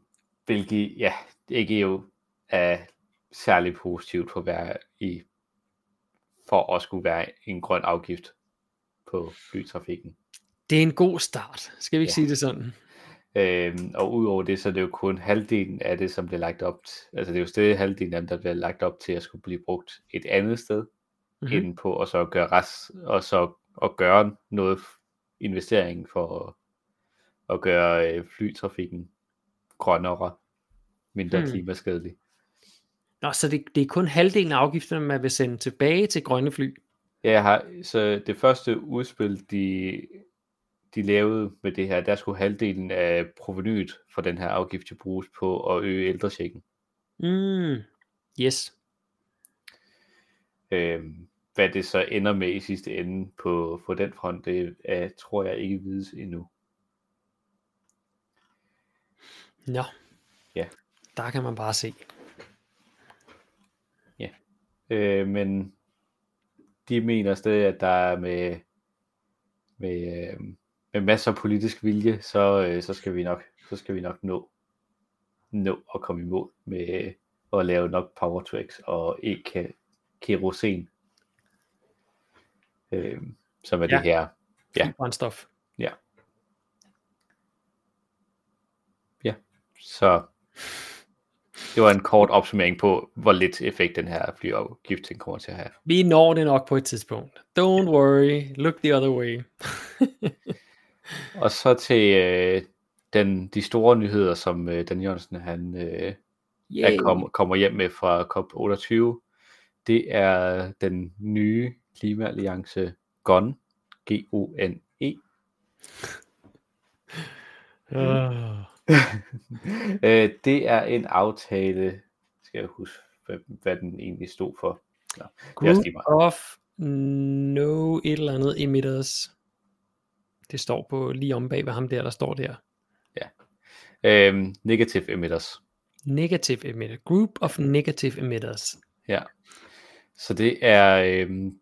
hvilket ja, ikke jo er særlig positivt for, være i, for at skulle være en grøn afgift på flytrafikken. Det er en god start, skal vi ikke ja. sige det sådan? Øhm, og udover det, så er det jo kun halvdelen af det, som bliver lagt op til, altså det er jo stadig halvdelen af dem, der bliver lagt op til at skulle blive brugt et andet sted, mm-hmm. end på og så gøre rest, og så at gøre noget investering for at, at gøre øh, flytrafikken grønnere, mindre hmm. klimaskadelig. Nå, så det, det er kun halvdelen af afgifterne, man vil sende tilbage til grønne fly? Ja, jeg har, så det første udspil, de, de lavede med det her, der skulle halvdelen af provenyet for den her afgift til bruges på at øge ældrechecken. Mm, yes. Øhm, hvad det så ender med i sidste ende på, på den front, det er, tror jeg ikke vides endnu. Nå. Ja. Der kan man bare se. Øh, men de mener stadig, at der er med, med, øh, med masser af politisk vilje, så, øh, så skal vi nok, så skal vi nok nå, nå at komme i mål med at lave nok power tracks og ikke kerosen øh, som er ja. det her. Ja. Brændstof. Ja. Ja, så det var en kort opsummering på, hvor lidt effekt den her flyafgift kommer til at have. Vi når det nok på et tidspunkt. Don't worry, look the other way. og så til øh, den, de store nyheder, som øh, Dan Jørgensen han, øh, er kom, kommer hjem med fra COP28. Det er den nye klimaalliance GONE, G-O-N-E. Uh, øh, det er en aftale, skal jeg huske, hvad, hvad den egentlig stod for. Nå, Group of no et eller andet emitters. Det står på lige om bag ved ham der, der står der. Øhm, negative emitters. Negative emitter. Group of negative emitters. Ja. Så det er, øhm,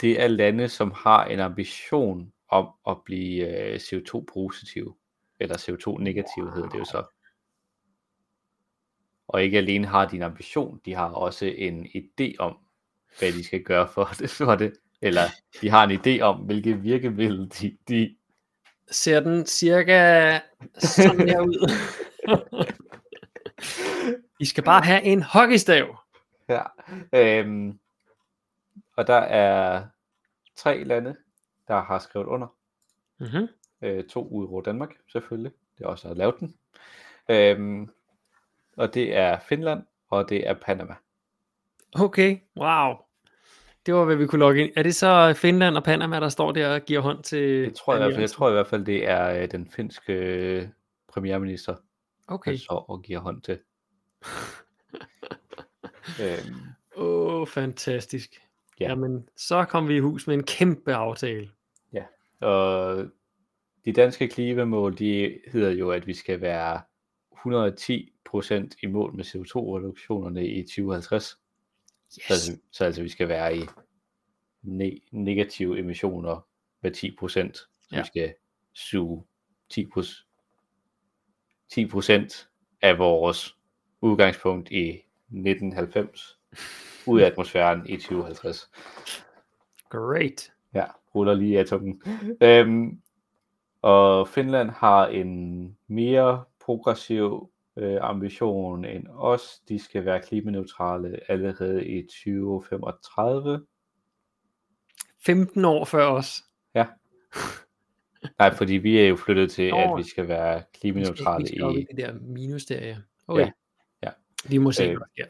det er lande, som har en ambition om at blive øh, CO2-positive, eller CO2-negative hedder det jo så. Og ikke alene har de en ambition, de har også en idé om, hvad de skal gøre for det, for det. eller de har en idé om, hvilke virkemiddel de, de Ser den cirka sådan her ud. I skal bare have en hockeystav. Ja. Øhm, og der er tre lande, der har skrevet under. Mm-hmm. Øh, to ud Danmark, selvfølgelig. Det er også der har lavet den. Øhm, og det er Finland, og det er Panama. Okay, wow. Det var, hvad vi kunne logge ind. Er det så Finland og Panama, der står der og giver hånd til Jeg tror, i hvert fald, jeg tror i hvert fald, det er øh, den finske øh, premierminister, Okay. der står og giver hånd til. øhm, Åh, oh, fantastisk. Ja. Jamen, så kom vi i hus med en kæmpe aftale. og de danske klimamål, de hedder jo, at vi skal være 110% i mål med CO2-reduktionerne i 2050. Så, Yes. altså, så altså, vi skal være i ne- negative emissioner med 10%. Så Ja. vi skal suge 10%, 10% af vores udgangspunkt i 1990 ud af atmosfæren i 2050. Great. Ja, ruller lige af tungen. Øhm, og Finland har en mere progressiv øh, ambition end os. De skal være klimaneutrale allerede i 2035. 15 år før os. Nej, fordi vi er jo flyttet til, Nå. at vi skal være Vi skal, klimaneutrale vi skal op i det der minus der, ja. Okay. Ja, ja. Vi må se, Øh, hvad der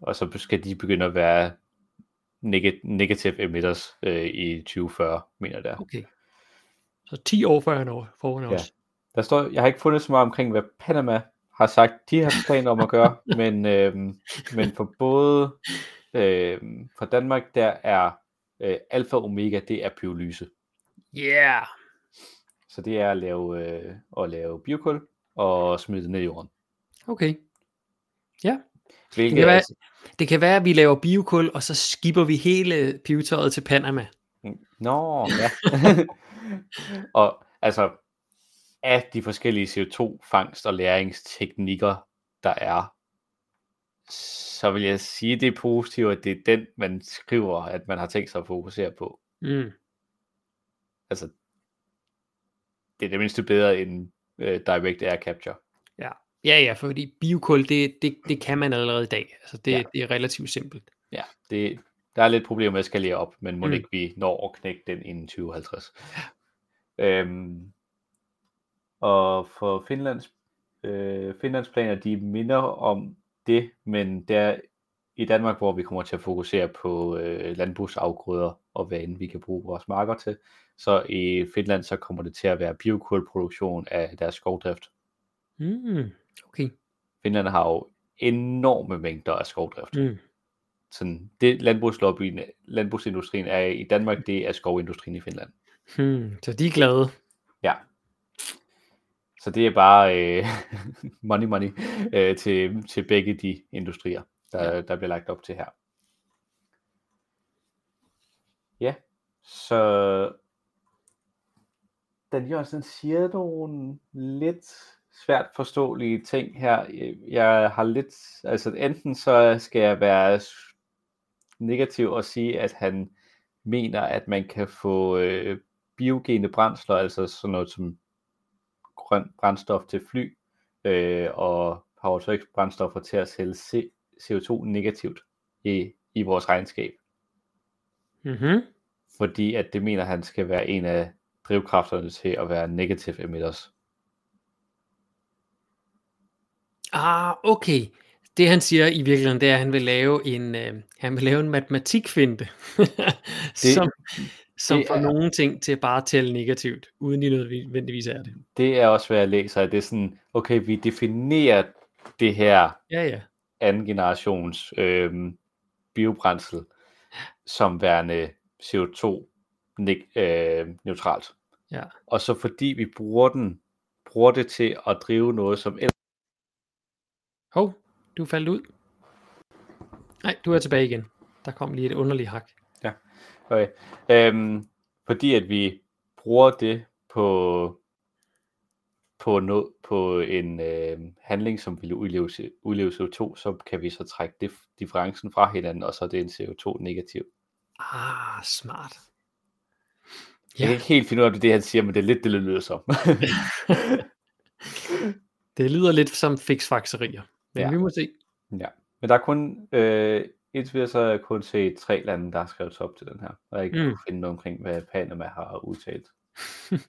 og så skal de begynde at være neg- negative emitters øh, i 2040, mener jeg der. Okay. Så 10 år foran, foran Ja. os. Der står, jeg har ikke fundet så meget omkring, hvad Panama har sagt, de har planer om at gøre, men, øhm, men for både øhm, for Danmark, der er øh, alfa og omega, det er pyrolyse. Yeah. Så det er at lave, øh, at lave biokul og smide det ned i jorden. Okay. Ja. Hvilket kan være- altså, Det kan være, at vi laver biokul, og så skipper vi hele pivetøjet til Panama. Nå, ja. og altså, af de forskellige CO2-fangst- og læringsteknikker, der er, så vil jeg sige, at det er positivt, at det er den, man skriver, at man har tænkt sig at fokusere på. Mm. Altså, det er det mindste bedre end øh, direct air capture. Ja, ja, fordi biokul, det, det, det kan man allerede i dag. Altså, det, Ja. ja. det er relativt simpelt. Ja, det, der er lidt problemer med at skalere op, men må mm. ikke vi når at knække den inden 2050. Øhm, og for Finlands, øh, Finlands planer, de minder om det, men der i Danmark, hvor vi kommer til at fokusere på øh, landbrugsafgrøder og hvad end vi kan bruge vores marker til, så i Finland så kommer det til at være biokulproduktion af deres skovdrift. Mm. Okay. Finland har jo enorme mængder af skovdrift. Mm. Sådan, det landbrugslobbyen, landbrugsindustrien er i Danmark, det er skovindustrien i Finland. Hmm. Så de er glade. Ja. Så det er bare øh, money money øh, til, til begge de industrier, der, Ja. der bliver lagt op til her. Ja, så Dan Jørgensen siger nogle lidt svært forståelige ting her. Jeg har lidt, altså enten så skal jeg være negativ og sige, at han mener, at man kan få øh, biogene brændsler, altså sådan noget som grøn brændstof til fly, øh, og Power to X brændstoffer til at sælge C- CO2 negativt i, i vores regnskab. Mm-hmm. Fordi at det mener han skal være en af drivkræfterne til at være negative emitters. Ah, okay. Det han siger i virkeligheden, det er, at han vil lave en, øh, han vil lave en matematikfinte, som, som det får er- nogle ting til bare at tælle negativt, uden de nødvendigvis er det. Det er også, hvad jeg læser. Det er sådan, okay, vi definerer det her Ja, ja. anden generations øh, biobrændsel som værende CO2 nek- øh, neutralt. Ja. Og så fordi vi bruger den, bruger det til at drive noget, som Hov, du faldet ud. Nej, du er tilbage igen. Der kom lige et underligt hak. Okay. Øhm, fordi at vi bruger det på på, no, på en øh, handling, som ville udleve, udleve CO2, så kan vi så trække dif- differencen fra hinanden, og så er det en CO2 negativ. Ah, smart. Jeg kan Ja, ikke helt finde ud af det, han siger, men det er lidt det, det lyder som. det lyder lidt som fiksfakserier. Men Ja. vi må se. ja. Men der er kun, øh, indtil videre så jeg kun set tre lande, der har skrevet sig op til den her, og jeg har ikke Mm. mm. finde noget omkring, hvad Panama har udtalt.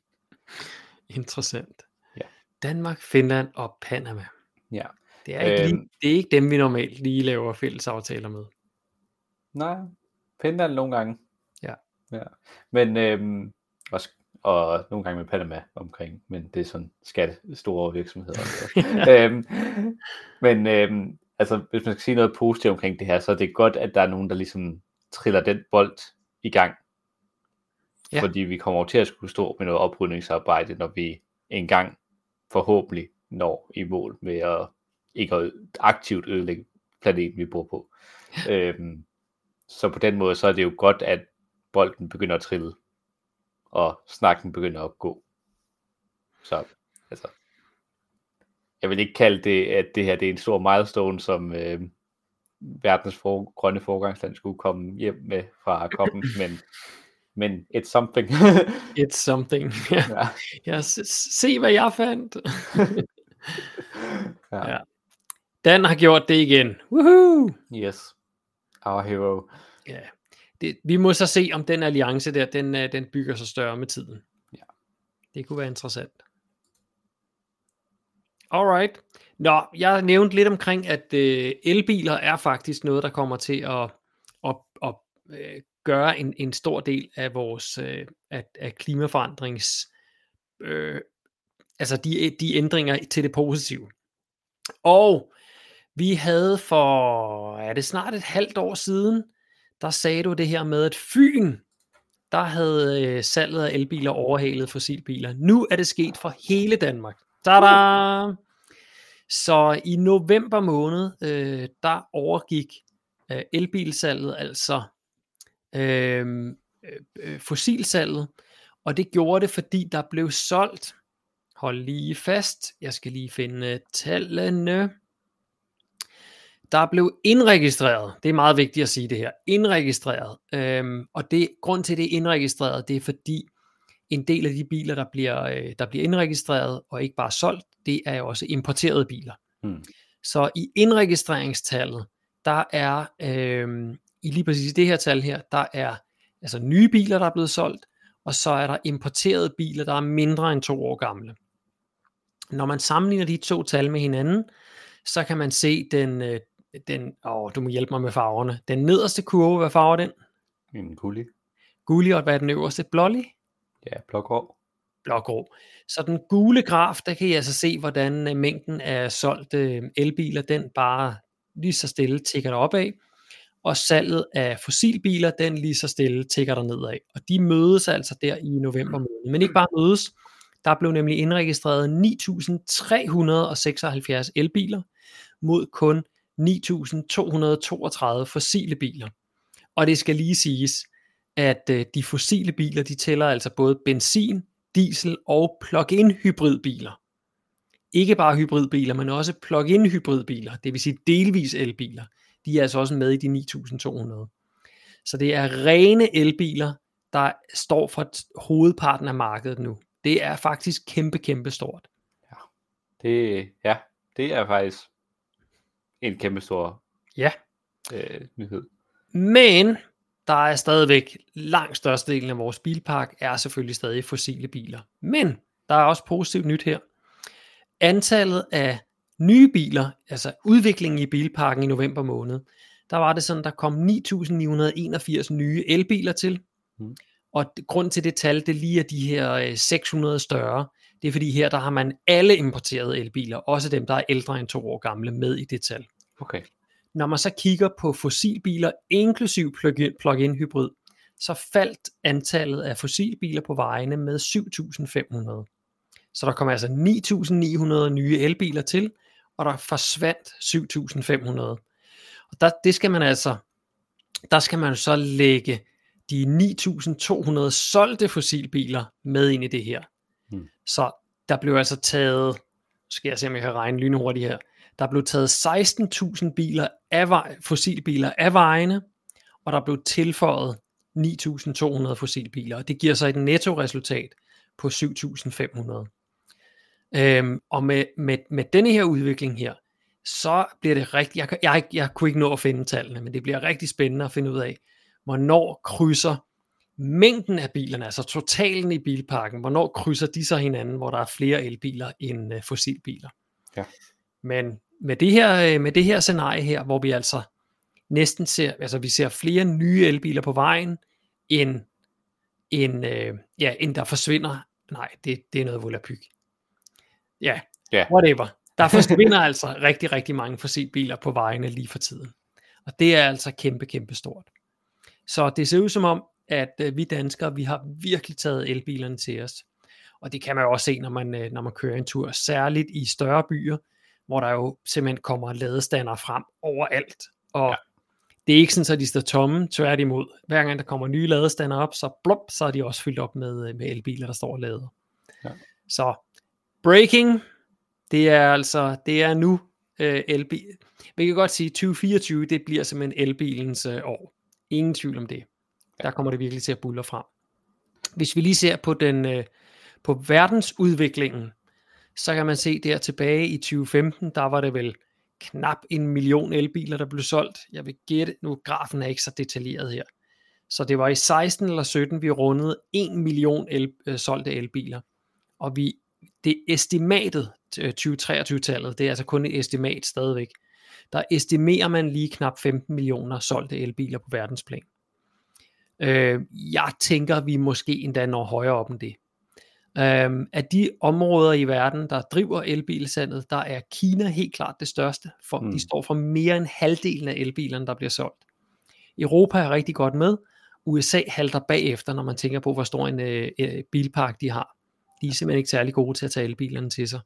Interessant. Ja. Danmark, Finland og Panama. Ja. Det er, ikke lige, Øhm. det er ikke dem, vi normalt lige laver fælles aftaler med. Nej, Finland nogle gange. Ja. ja. Men øhm, også, og nogle gange med Panama omkring, men det er sådan skat store virksomheder. øhm, men øhm, altså, hvis man skal sige noget positivt omkring det her, så er det godt, at der er nogen, der ligesom triller den bold i gang. Ja. Fordi vi kommer over til at skulle stå med noget oprydningsarbejde, når vi engang forhåbentlig når i mål med at ikke at aktivt ødelægge planeten, vi bor på. øhm, så på den måde, så er det jo godt, at bolden begynder at trille, og snakken begynder at gå. Så, altså, jeg vil ikke kalde det, at det her det er en stor milestone, som øh, verdens for, grønne forgangsland skulle komme hjem med fra koppen, men, men it's something. It's something. Ja. ja. Ja, se, hvad jeg fandt. Ja. Ja. Dan har gjort det igen. Woohoo! Yes. Our hero. Ja. Det, vi må så se, om den alliance der, den, øh, den bygger sig større med tiden. Ja. Det kunne være interessant. Alright. Nå, jeg nævnte lidt omkring, at øh, elbiler er faktisk noget, der kommer til at, at, at øh, gøre en, en stor del af vores øh, af, af klimaforandrings øh, altså de, de ændringer til det positive. Og vi havde for, er det snart et halvt år siden, der sagde du det her med, at Fyn, der havde øh, salget af elbiler overhalet fossilbiler. Nu er det sket for hele Danmark. Tada! Så i november måned, øh, der overgik øh, elbilsalget altså øh, øh, fossilsalget, og det gjorde det, fordi der blev solgt, hold lige fast, jeg skal lige finde tallene, der blev indregistreret, det er meget vigtigt at sige det her, indregistreret, øhm, og det grund til det er indregistreret, det er fordi en del af de biler, der bliver, øh, der bliver indregistreret og ikke bare solgt, det er jo også importerede biler. Hmm. Så i indregistreringstallet, der er øh, i lige præcis det her tal her, der er altså nye biler, der er blevet solgt, og så er der importerede biler, der er mindre end to år gamle. Når man sammenligner de to tal med hinanden, så kan man se den, øh, den åh, du må hjælpe mig med farverne. Den nederste kurve, hvad farve er den? En gullig. Gullig, og hvad er den øverste? Blålig? Ja, blågrå. blågrå. Så den gule graf, der kan I altså se, hvordan øh, mængden af solgte øh, elbiler, den bare lige så stille tigger der opad, og salget af fossilbiler, den lige så stille tigger der nedad. Og de mødes altså der i november måned. Men ikke bare mødes, der blev nemlig indregistreret 9.376 elbiler mod kun 9.232 fossile biler. Og det skal lige siges, at øh, de fossile biler, de tæller altså både benzin, diesel og plug-in hybridbiler. Ikke bare hybridbiler, men også plug-in hybridbiler, det vil sige delvis elbiler. De er altså også med i de 9.200. Så det er rene elbiler, der står for hovedparten af markedet nu. Det er faktisk kæmpe, kæmpe stort. Ja, Det, ja, det er faktisk en kæmpe stor Ja. øh, nyhed. Men der er stadigvæk langt størstedelen af vores bilpark er selvfølgelig stadig fossile biler. Men der er også positivt nyt her. Antallet af nye biler, altså udviklingen i bilparken i november måned, der var det sådan, der kom 9.981 nye elbiler til. Mm. Og grund til det tal, det lige er de her øh, 600 større. Det er fordi her, der har man alle importerede elbiler, også dem, der er ældre end to år gamle, med i det tal. Okay. Når man så kigger på fossilbiler, inklusiv plug-in, hybrid, så faldt antallet af fossilbiler på vejene med 7.500. Så der kom altså 9.900 nye elbiler til, og der forsvandt 7.500. Og der, det skal man altså, der skal man så lægge de 9.200 solgte fossilbiler med ind i det her. Så der blev altså taget, skal jeg se om jeg kan regne lynhurtigt her, der blev taget 16.000 biler af vej, fossilbiler af vejene, og der blev tilføjet 9.200 fossilbiler, og det giver så et nettoresultat på 7.500. Øhm, og med, med, med denne her udvikling her, så bliver det rigtig, jeg, jeg, jeg kunne ikke nå at finde tallene, men det bliver rigtig spændende at finde ud af, hvornår krydser mængden af bilerne, altså totalen i bilparken, hvornår krydser de så hinanden, hvor der er flere elbiler end uh, fossilbiler. Ja. Men med det, her, øh, med det her scenarie her, hvor vi altså næsten ser, altså vi ser flere nye elbiler på vejen, end, end, øh, ja, end der forsvinder. Nej, det, det er noget volapyk. Ja, Ja. whatever. Der forsvinder altså rigtig, rigtig mange fossilbiler på vejene lige for tiden. Og det er altså kæmpe, kæmpe stort. Så det ser ud som om, at øh, vi danskere, vi har virkelig taget elbilerne til os. Og det kan man jo også se, når man, øh, når man kører en tur, særligt i større byer, hvor der jo simpelthen kommer ladestander frem overalt. Og Ja. det er ikke sådan, at de står tomme, tværtimod. Hver gang der kommer nye ladestander op, så blop, så er de også fyldt op med, øh, med elbiler, der står og lader. Ja. Så breaking, det er altså, det er nu øh, elbil. Vi kan godt sige, 2024, det bliver simpelthen elbilens øh, år. Ingen tvivl om det. Der kommer det virkelig til at bulle frem. Hvis vi lige ser på den øh, på verdensudviklingen, så kan man se der tilbage i 2015, der var det vel knap en million elbiler, der blev solgt. Jeg vil gætte, nu grafen er ikke så detaljeret her. Så det var i 16 eller 17, vi rundede 1 million el, øh, solgte elbiler. Og vi, det estimatet, øh, 2023-tallet, det er altså kun et estimat stadigvæk, der estimerer man lige knap 15 millioner solgte elbiler på verdensplan. Øh, jeg tænker, vi måske endda når højere op end det. Øh, af de områder i verden, der driver elbilsalget, der er Kina helt klart det største, for Mm. de står for mere end halvdelen af elbilerne, der bliver solgt. Europa er rigtig godt med. USA halter bagefter, når man tænker på, hvor stor en øh, øh, bilpark de har. De er simpelthen ikke særlig gode til at tage elbilerne til sig.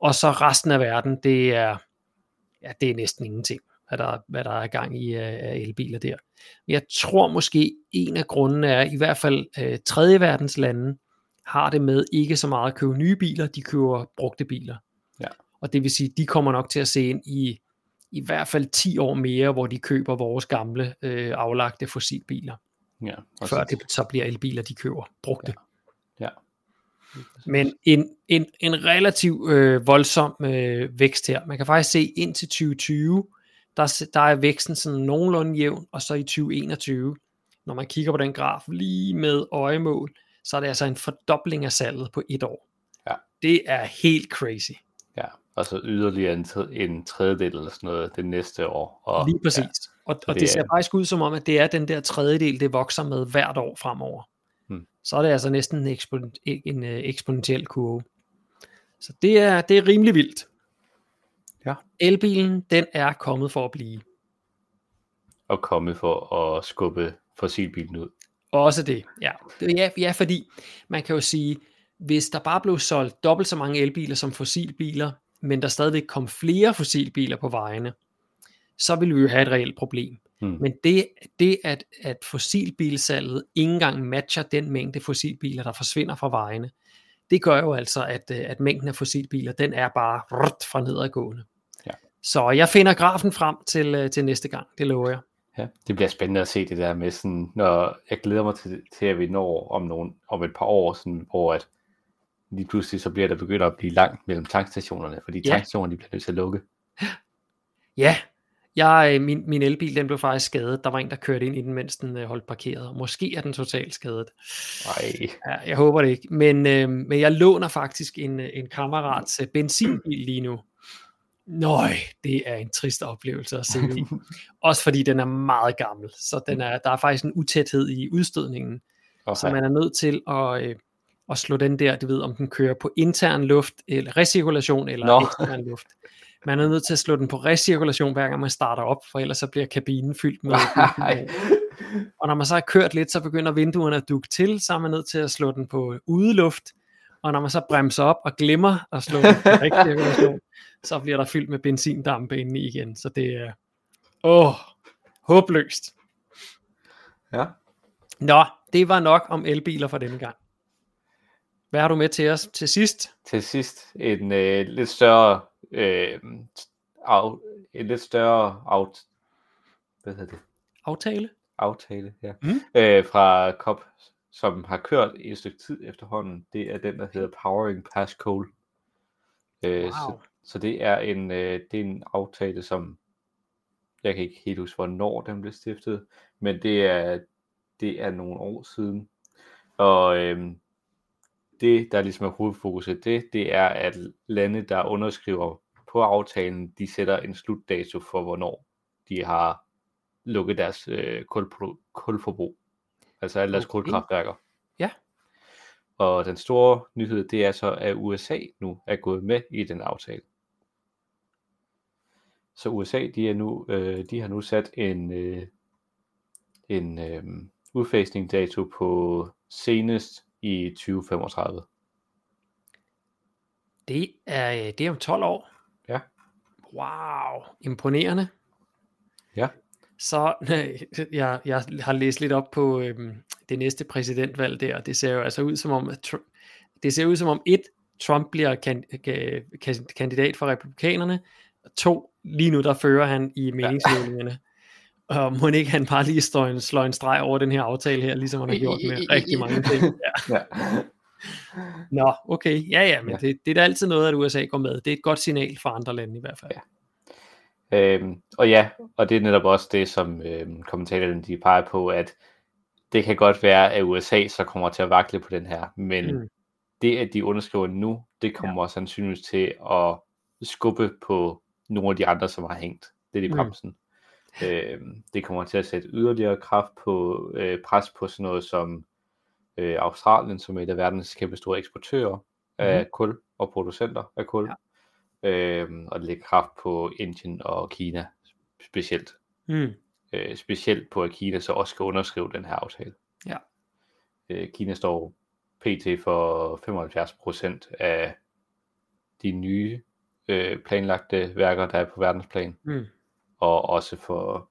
Og så resten af verden, det er, ja, det er næsten ingenting, hvad der, hvad der er gang i øh, af elbiler der. Jeg tror måske, en af grundene er, i hvert fald øh, tredje verdens lande, har det med ikke så meget at købe nye biler, de køber brugte biler. Ja. Og det vil sige, de kommer nok til at se ind i i hvert fald 10 år mere, hvor de køber vores gamle øh, aflagte fossilbiler, Ja. Og før det så bliver elbiler, de køber brugte. ja. Men en, en, en relativ øh, voldsom øh, vækst her. Man kan faktisk se indtil 2020, der, der er væksten sådan nogenlunde jævn, og så i 2021, når man kigger på den graf lige med øjemål, så er det altså en fordobling af salget på et år. Ja. Det er helt crazy. ja. Og så yderligere en, en tredjedel eller sådan noget det næste år. Og, Lige præcis. Ja, og, og det det ser er- faktisk ud som om, at det er den der tredjedel, det vokser med hvert år fremover. Hmm. Så er det altså næsten en, ekspon, en uh, eksponentiel kurve. Så det er, det er rimelig vildt. Ja. Elbilen, den er kommet for at blive. Og komme for at skubbe fossilbilen ud. Også det, ja. Ja, ja, fordi man kan jo sige, hvis der bare blev solgt dobbelt så mange elbiler som fossilbiler, men der stadigvæk kom flere fossilbiler på vejene, så ville vi jo have et reelt problem. Hmm. Men det, det at, at fossilbilsalget ikke engang matcher den mængde fossilbiler, der forsvinder fra vejene, det gør jo altså, at, øh, at mængden af fossilbiler, den er bare rrrt fra nedadgående. Så jeg finder grafen frem til, øh, til næste gang, det lover jeg. Ja, det bliver spændende at se det der med sådan, når jeg glæder mig til, til at vi når om, nogle, om et par år, sådan, hvor at lige pludselig så bliver der begyndt at blive langt mellem tankstationerne, fordi Ja. tankstationerne de bliver nødt til at lukke. Ja, jeg, øh, min, min elbil den blev faktisk skadet. Der var en, der kørte ind i den, mens den øh, holdt parkeret. Måske er den totalt skadet. Ej, Ja, jeg håber det ikke. Men, øh, men jeg låner faktisk en, en kammerats benzinbil lige nu. Nøj, det er en trist oplevelse at se. Også fordi den er meget gammel, så den er, der er faktisk en utæthed i udstødningen. Okay. Så man er nødt til at, øh, at slå den der, du ved, om den kører på intern luft, eller recirkulation, eller Nå. ekstern luft. Man er nødt til at slå den på recirkulation, hver gang man starter op, for ellers så bliver kabinen fyldt med. Og når man så har kørt lidt, så begynder vinduerne at dukke til, så er man nødt til at slå den på udeluft. Og når man så bremser op og glemmer at slå den på recirkulation, så bliver der fyldt med benzindampe inde i igen. Så det er, åh, håbløst. Ja. Nå, det var nok om elbiler for denne gang. Hvad har du med til os til sidst? Til sidst en øh, lidt større øh, af, en lidt større out, hvad hedder det? Aftale? aftale ja. Mm. øh, fra COP, som har kørt i et stykke tid efterhånden. Det er den, der hedder Powering Past Coal. Øh, Wow. så, så det er en øh, det er en aftale, som jeg kan ikke helt huske, hvornår den blev stiftet, men det er det er nogle år siden. Og øhm, det, der ligesom er hovedfokuset, det, det er, at lande, der underskriver på aftalen, de sætter en slutdato for, hvornår de har lukket deres øh, kulpro- kulforbrug. Altså alle deres Okay. kulkraftværker. Ja. Og den store nyhed, det er så, at USA nu er gået med i den aftale. Så USA, de, er nu, øh, de har nu sat en, øh, en øh, udfasningsdato på senest i 2035. Det er, øh, det er om 12 år. Ja. Wow, imponerende. Ja. Så jeg, jeg har læst lidt op på øhm, det næste præsidentvalg der. Det ser jo altså ud som om, at Tr- det ser ud som om et, Trump bliver kan, kan, kan, kandidat for republikanerne, og to, lige nu der fører han i meningsmålingerne. Og må ikke han bare lige slå en, slå en streg over den her aftale her, ligesom han har gjort med rigtig mange ting. Ja. Ja. Nå, okay. Ja, ja, men Ja. Det, det er da altid noget, at USA går med. Det er et godt signal for andre lande i hvert fald. Ja. Øhm, og ja, og det er netop også det, som øhm, kommentatorerne de peger på, at det kan godt være, at USA så kommer til at vakle på den her, men Mm. mm. det, at de underskriver nu, det kommer ja. sandsynligvis til at skubbe på nogle af de andre, som har hængt lidt i Mm. bremsen. Øhm, det kommer til at sætte yderligere kraft på øh, pres på sådan noget som øh, Australien, som er et af verdens kæmpe store eksportører af Mhm. kul og producenter af kul. Ja. Øhm, og det lægger kraft på Indien og Kina specielt. Mm. Øh, specielt på, at Kina så også skal underskrive den her aftale. Ja. Øh, Kina står pt. for 75% af de nye øh, planlagte værker, der er på verdensplan. Mm. Og også for,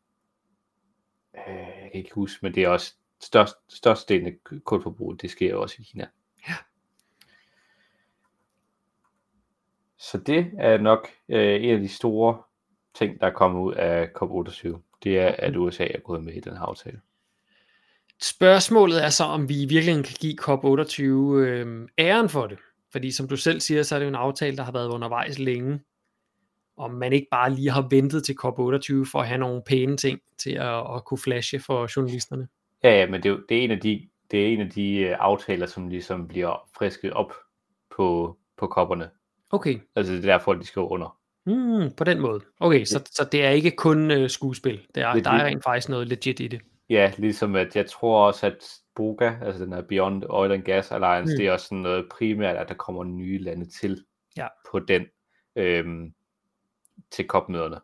øh, jeg kan ikke huske, men det er også størst, størstedelen af kulforbruget, det sker også i Kina. Så det er nok øh, en af de store ting, der er kommet ud af COP28. Det er, at USA er gået med i den her aftale. Spørgsmålet er så, om vi virkelig kan give COP28 øh, æren for det. Fordi som du selv siger, så er det jo en aftale, der har været undervejs længe. Om man ikke bare lige har ventet til COP28 for at have nogle pæne ting til at, at kunne flashe for journalisterne. Ja, ja, men det er, det er en af de, det er en af de øh, aftaler, som ligesom bliver frisket op på, på kopperne. Okay, Altså det er derfor, de skal under. mm, på den måde. Okay, så, så det er ikke kun øh, skuespil. Det er, Det- der er rent faktisk noget legit i det. Ja, ligesom at jeg tror også, at BOGA, altså den her Beyond Oil and Gas Alliance, Mm. det er også sådan noget primært, at der kommer nye lande til Ja. på den, øhm, til COP-møderne.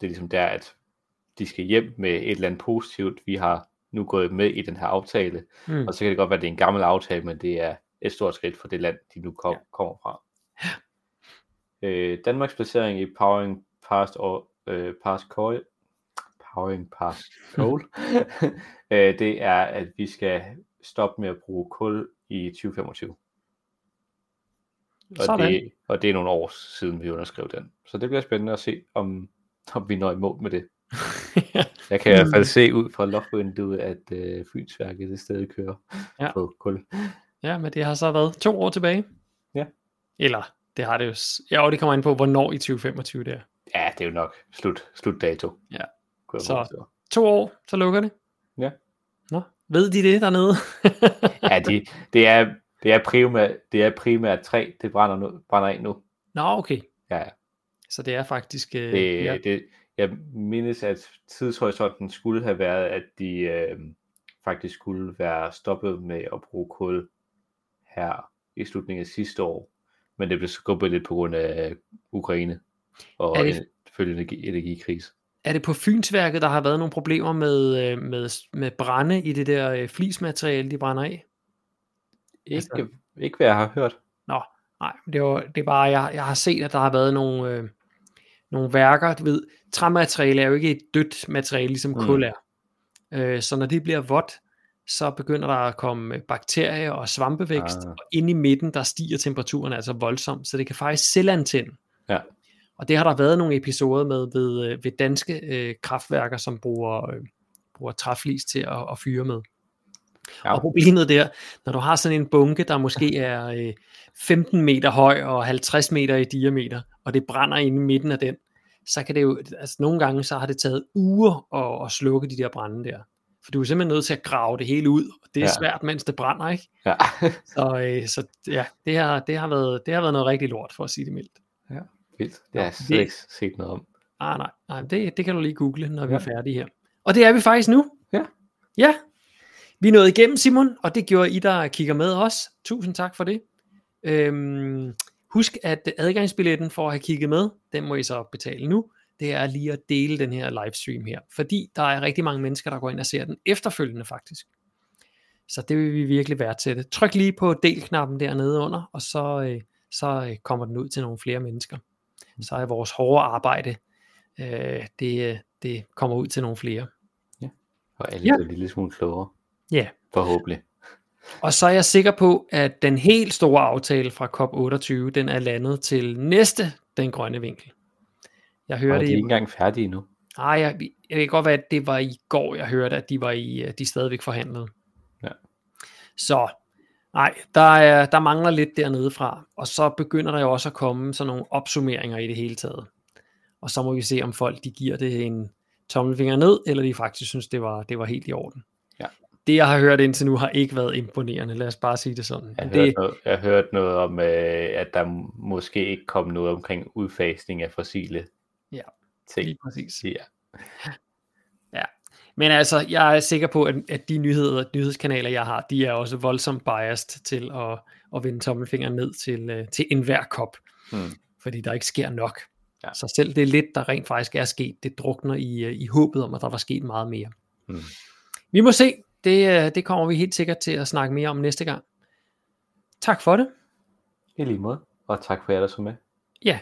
Det er ligesom der, at de skal hjem med et eller andet positivt. Vi har nu gået med i den her aftale, Mm. og så kan det godt være, at det er en gammel aftale, men det er et stort skridt for det land, de nu kom, ja. kommer fra. Øh, Danmarks placering i Powering Past, og, øh, past Coal, Powering Past Coal, øh, det er, at vi skal stoppe med at bruge kul i 2025. Og Sådan. det, og det er nogle år siden, vi underskrev den. Så det bliver spændende at se, om, om vi når i mål med det. Jeg kan i hvert fald se ud fra loftvinduet, at øh, Fynsværket det stadig kører ja. på kul. Ja, men det har så været to år tilbage. Eller, det har det jo... Ja, og det kommer ind på, hvornår i 2025 det er. Ja, det er jo nok slut, slutdato. Ja. Så- mig. To år, så lukker det. Ja. Nå, ved de det dernede? Ja, de, det, er, det, er primært, det er primært træ, det brænder, nu, brænder af nu. Nå, okay. Ja, ja. Så det er faktisk... Øh, Det, ja. det, jeg mindes, at tidshorisonten skulle have været, at de øh, faktisk skulle være stoppet med at bruge kul her i slutningen af sidste år. Men det blev skubbet lidt på grund af Ukraine og Er det- selvfølgelig energi, energikrise. Er det på Fynsværket, der har været nogle problemer med, øh, med, med brænde i det der øh, flismateriale, de brænder af? Ikke, Altså- ikke hvad jeg har hørt. Nå, nej, det var, det er bare, jeg, jeg har set, at der har været nogle, øh, nogle værker, du ved, træmateriale er jo ikke et dødt materiale, ligesom Mm. kul er. Øh, så når det bliver vådt, så begynder der at komme øh, bakterier og svampevækst, Ah. og inde i midten, der stiger temperaturen altså voldsomt, så det kan faktisk selvantænde. Ja. Og det har der været nogle episoder med ved, øh, ved danske øh, kraftværker, som bruger, øh, bruger træflis til at, at fyre med. Ja. Og problemet der, når du har sådan en bunke, der måske er øh, 15 meter høj og 50 meter i diameter, og det brænder inde i midten af den, så kan det jo, altså nogle gange, så har det taget uger at, at slukke de der brænde der. For du er simpelthen nødt til at grave det hele ud, og det er Ja. svært, mens det brænder, ikke? Ja. Så, øh, så ja, det har, det, har været, det har været noget rigtig lort, for at sige det mildt. Vildt. Det har jeg slet ikke set noget om. Ah, nej, nej det, det kan du lige google, når vi Ja. er færdige her. Og det er vi faktisk nu. Ja. Ja. Vi er nået igennem, Simon, og det gjorde I, der kigger med os. Tusind tak for det. Øhm, husk, at adgangsbilletten for at have kigget med, den må I så betale nu. Det er lige at dele den her livestream her, fordi der er rigtig mange mennesker, der går ind og ser den efterfølgende faktisk. Så det vil vi virkelig værdsætte. Tryk lige på del-knappen dernede under, og så, øh, så øh, kommer den ud til nogle flere mennesker. Så er vores hårde arbejde, øh, det, det kommer ud til nogle flere. Og alle Ja. ja. er lille smule klogere. Ja. Forhåbentlig. Og så er jeg sikker på, at den helt store aftale fra COP28, den er landet til næste Den Grønne Vinkel. Jeg Og hørte de er ikke engang færdige endnu. ej, jeg, jeg kan godt være, at det var i går, jeg hørte, at de var i, øh, de stadigvæk forhandlede. Ja. Så, nej, der, er, der mangler lidt dernede fra, og så begynder der jo også at komme sådan nogle opsummeringer i det hele taget. Og så må vi se, om folk de giver det en tommelfinger ned, eller de faktisk synes, det var, det var helt i orden. Ja. Det, jeg har hørt indtil nu, har ikke været imponerende. Lad os bare sige det sådan. Jeg har, det, hørt noget, jeg har hørt noget om, øh, at der måske ikke kom noget omkring udfasning af fossile ting. lige præcis. Ja. Men altså, jeg er sikker på, at, at de nyheder, nyhedskanaler, jeg har, de er også voldsomt biased til at, at vende tommelfingeren ned til, øh, til enhver kop, Hmm. fordi der ikke sker nok. Ja. Så selv det lidt, der rent faktisk er sket, det drukner i, øh, i håbet om, at der var sket meget mere. Hmm. Vi må se. Det, øh, det kommer vi helt sikkert til at snakke mere om næste gang. Tak for det. I lige måde. Og tak for jer, der så med. Ja,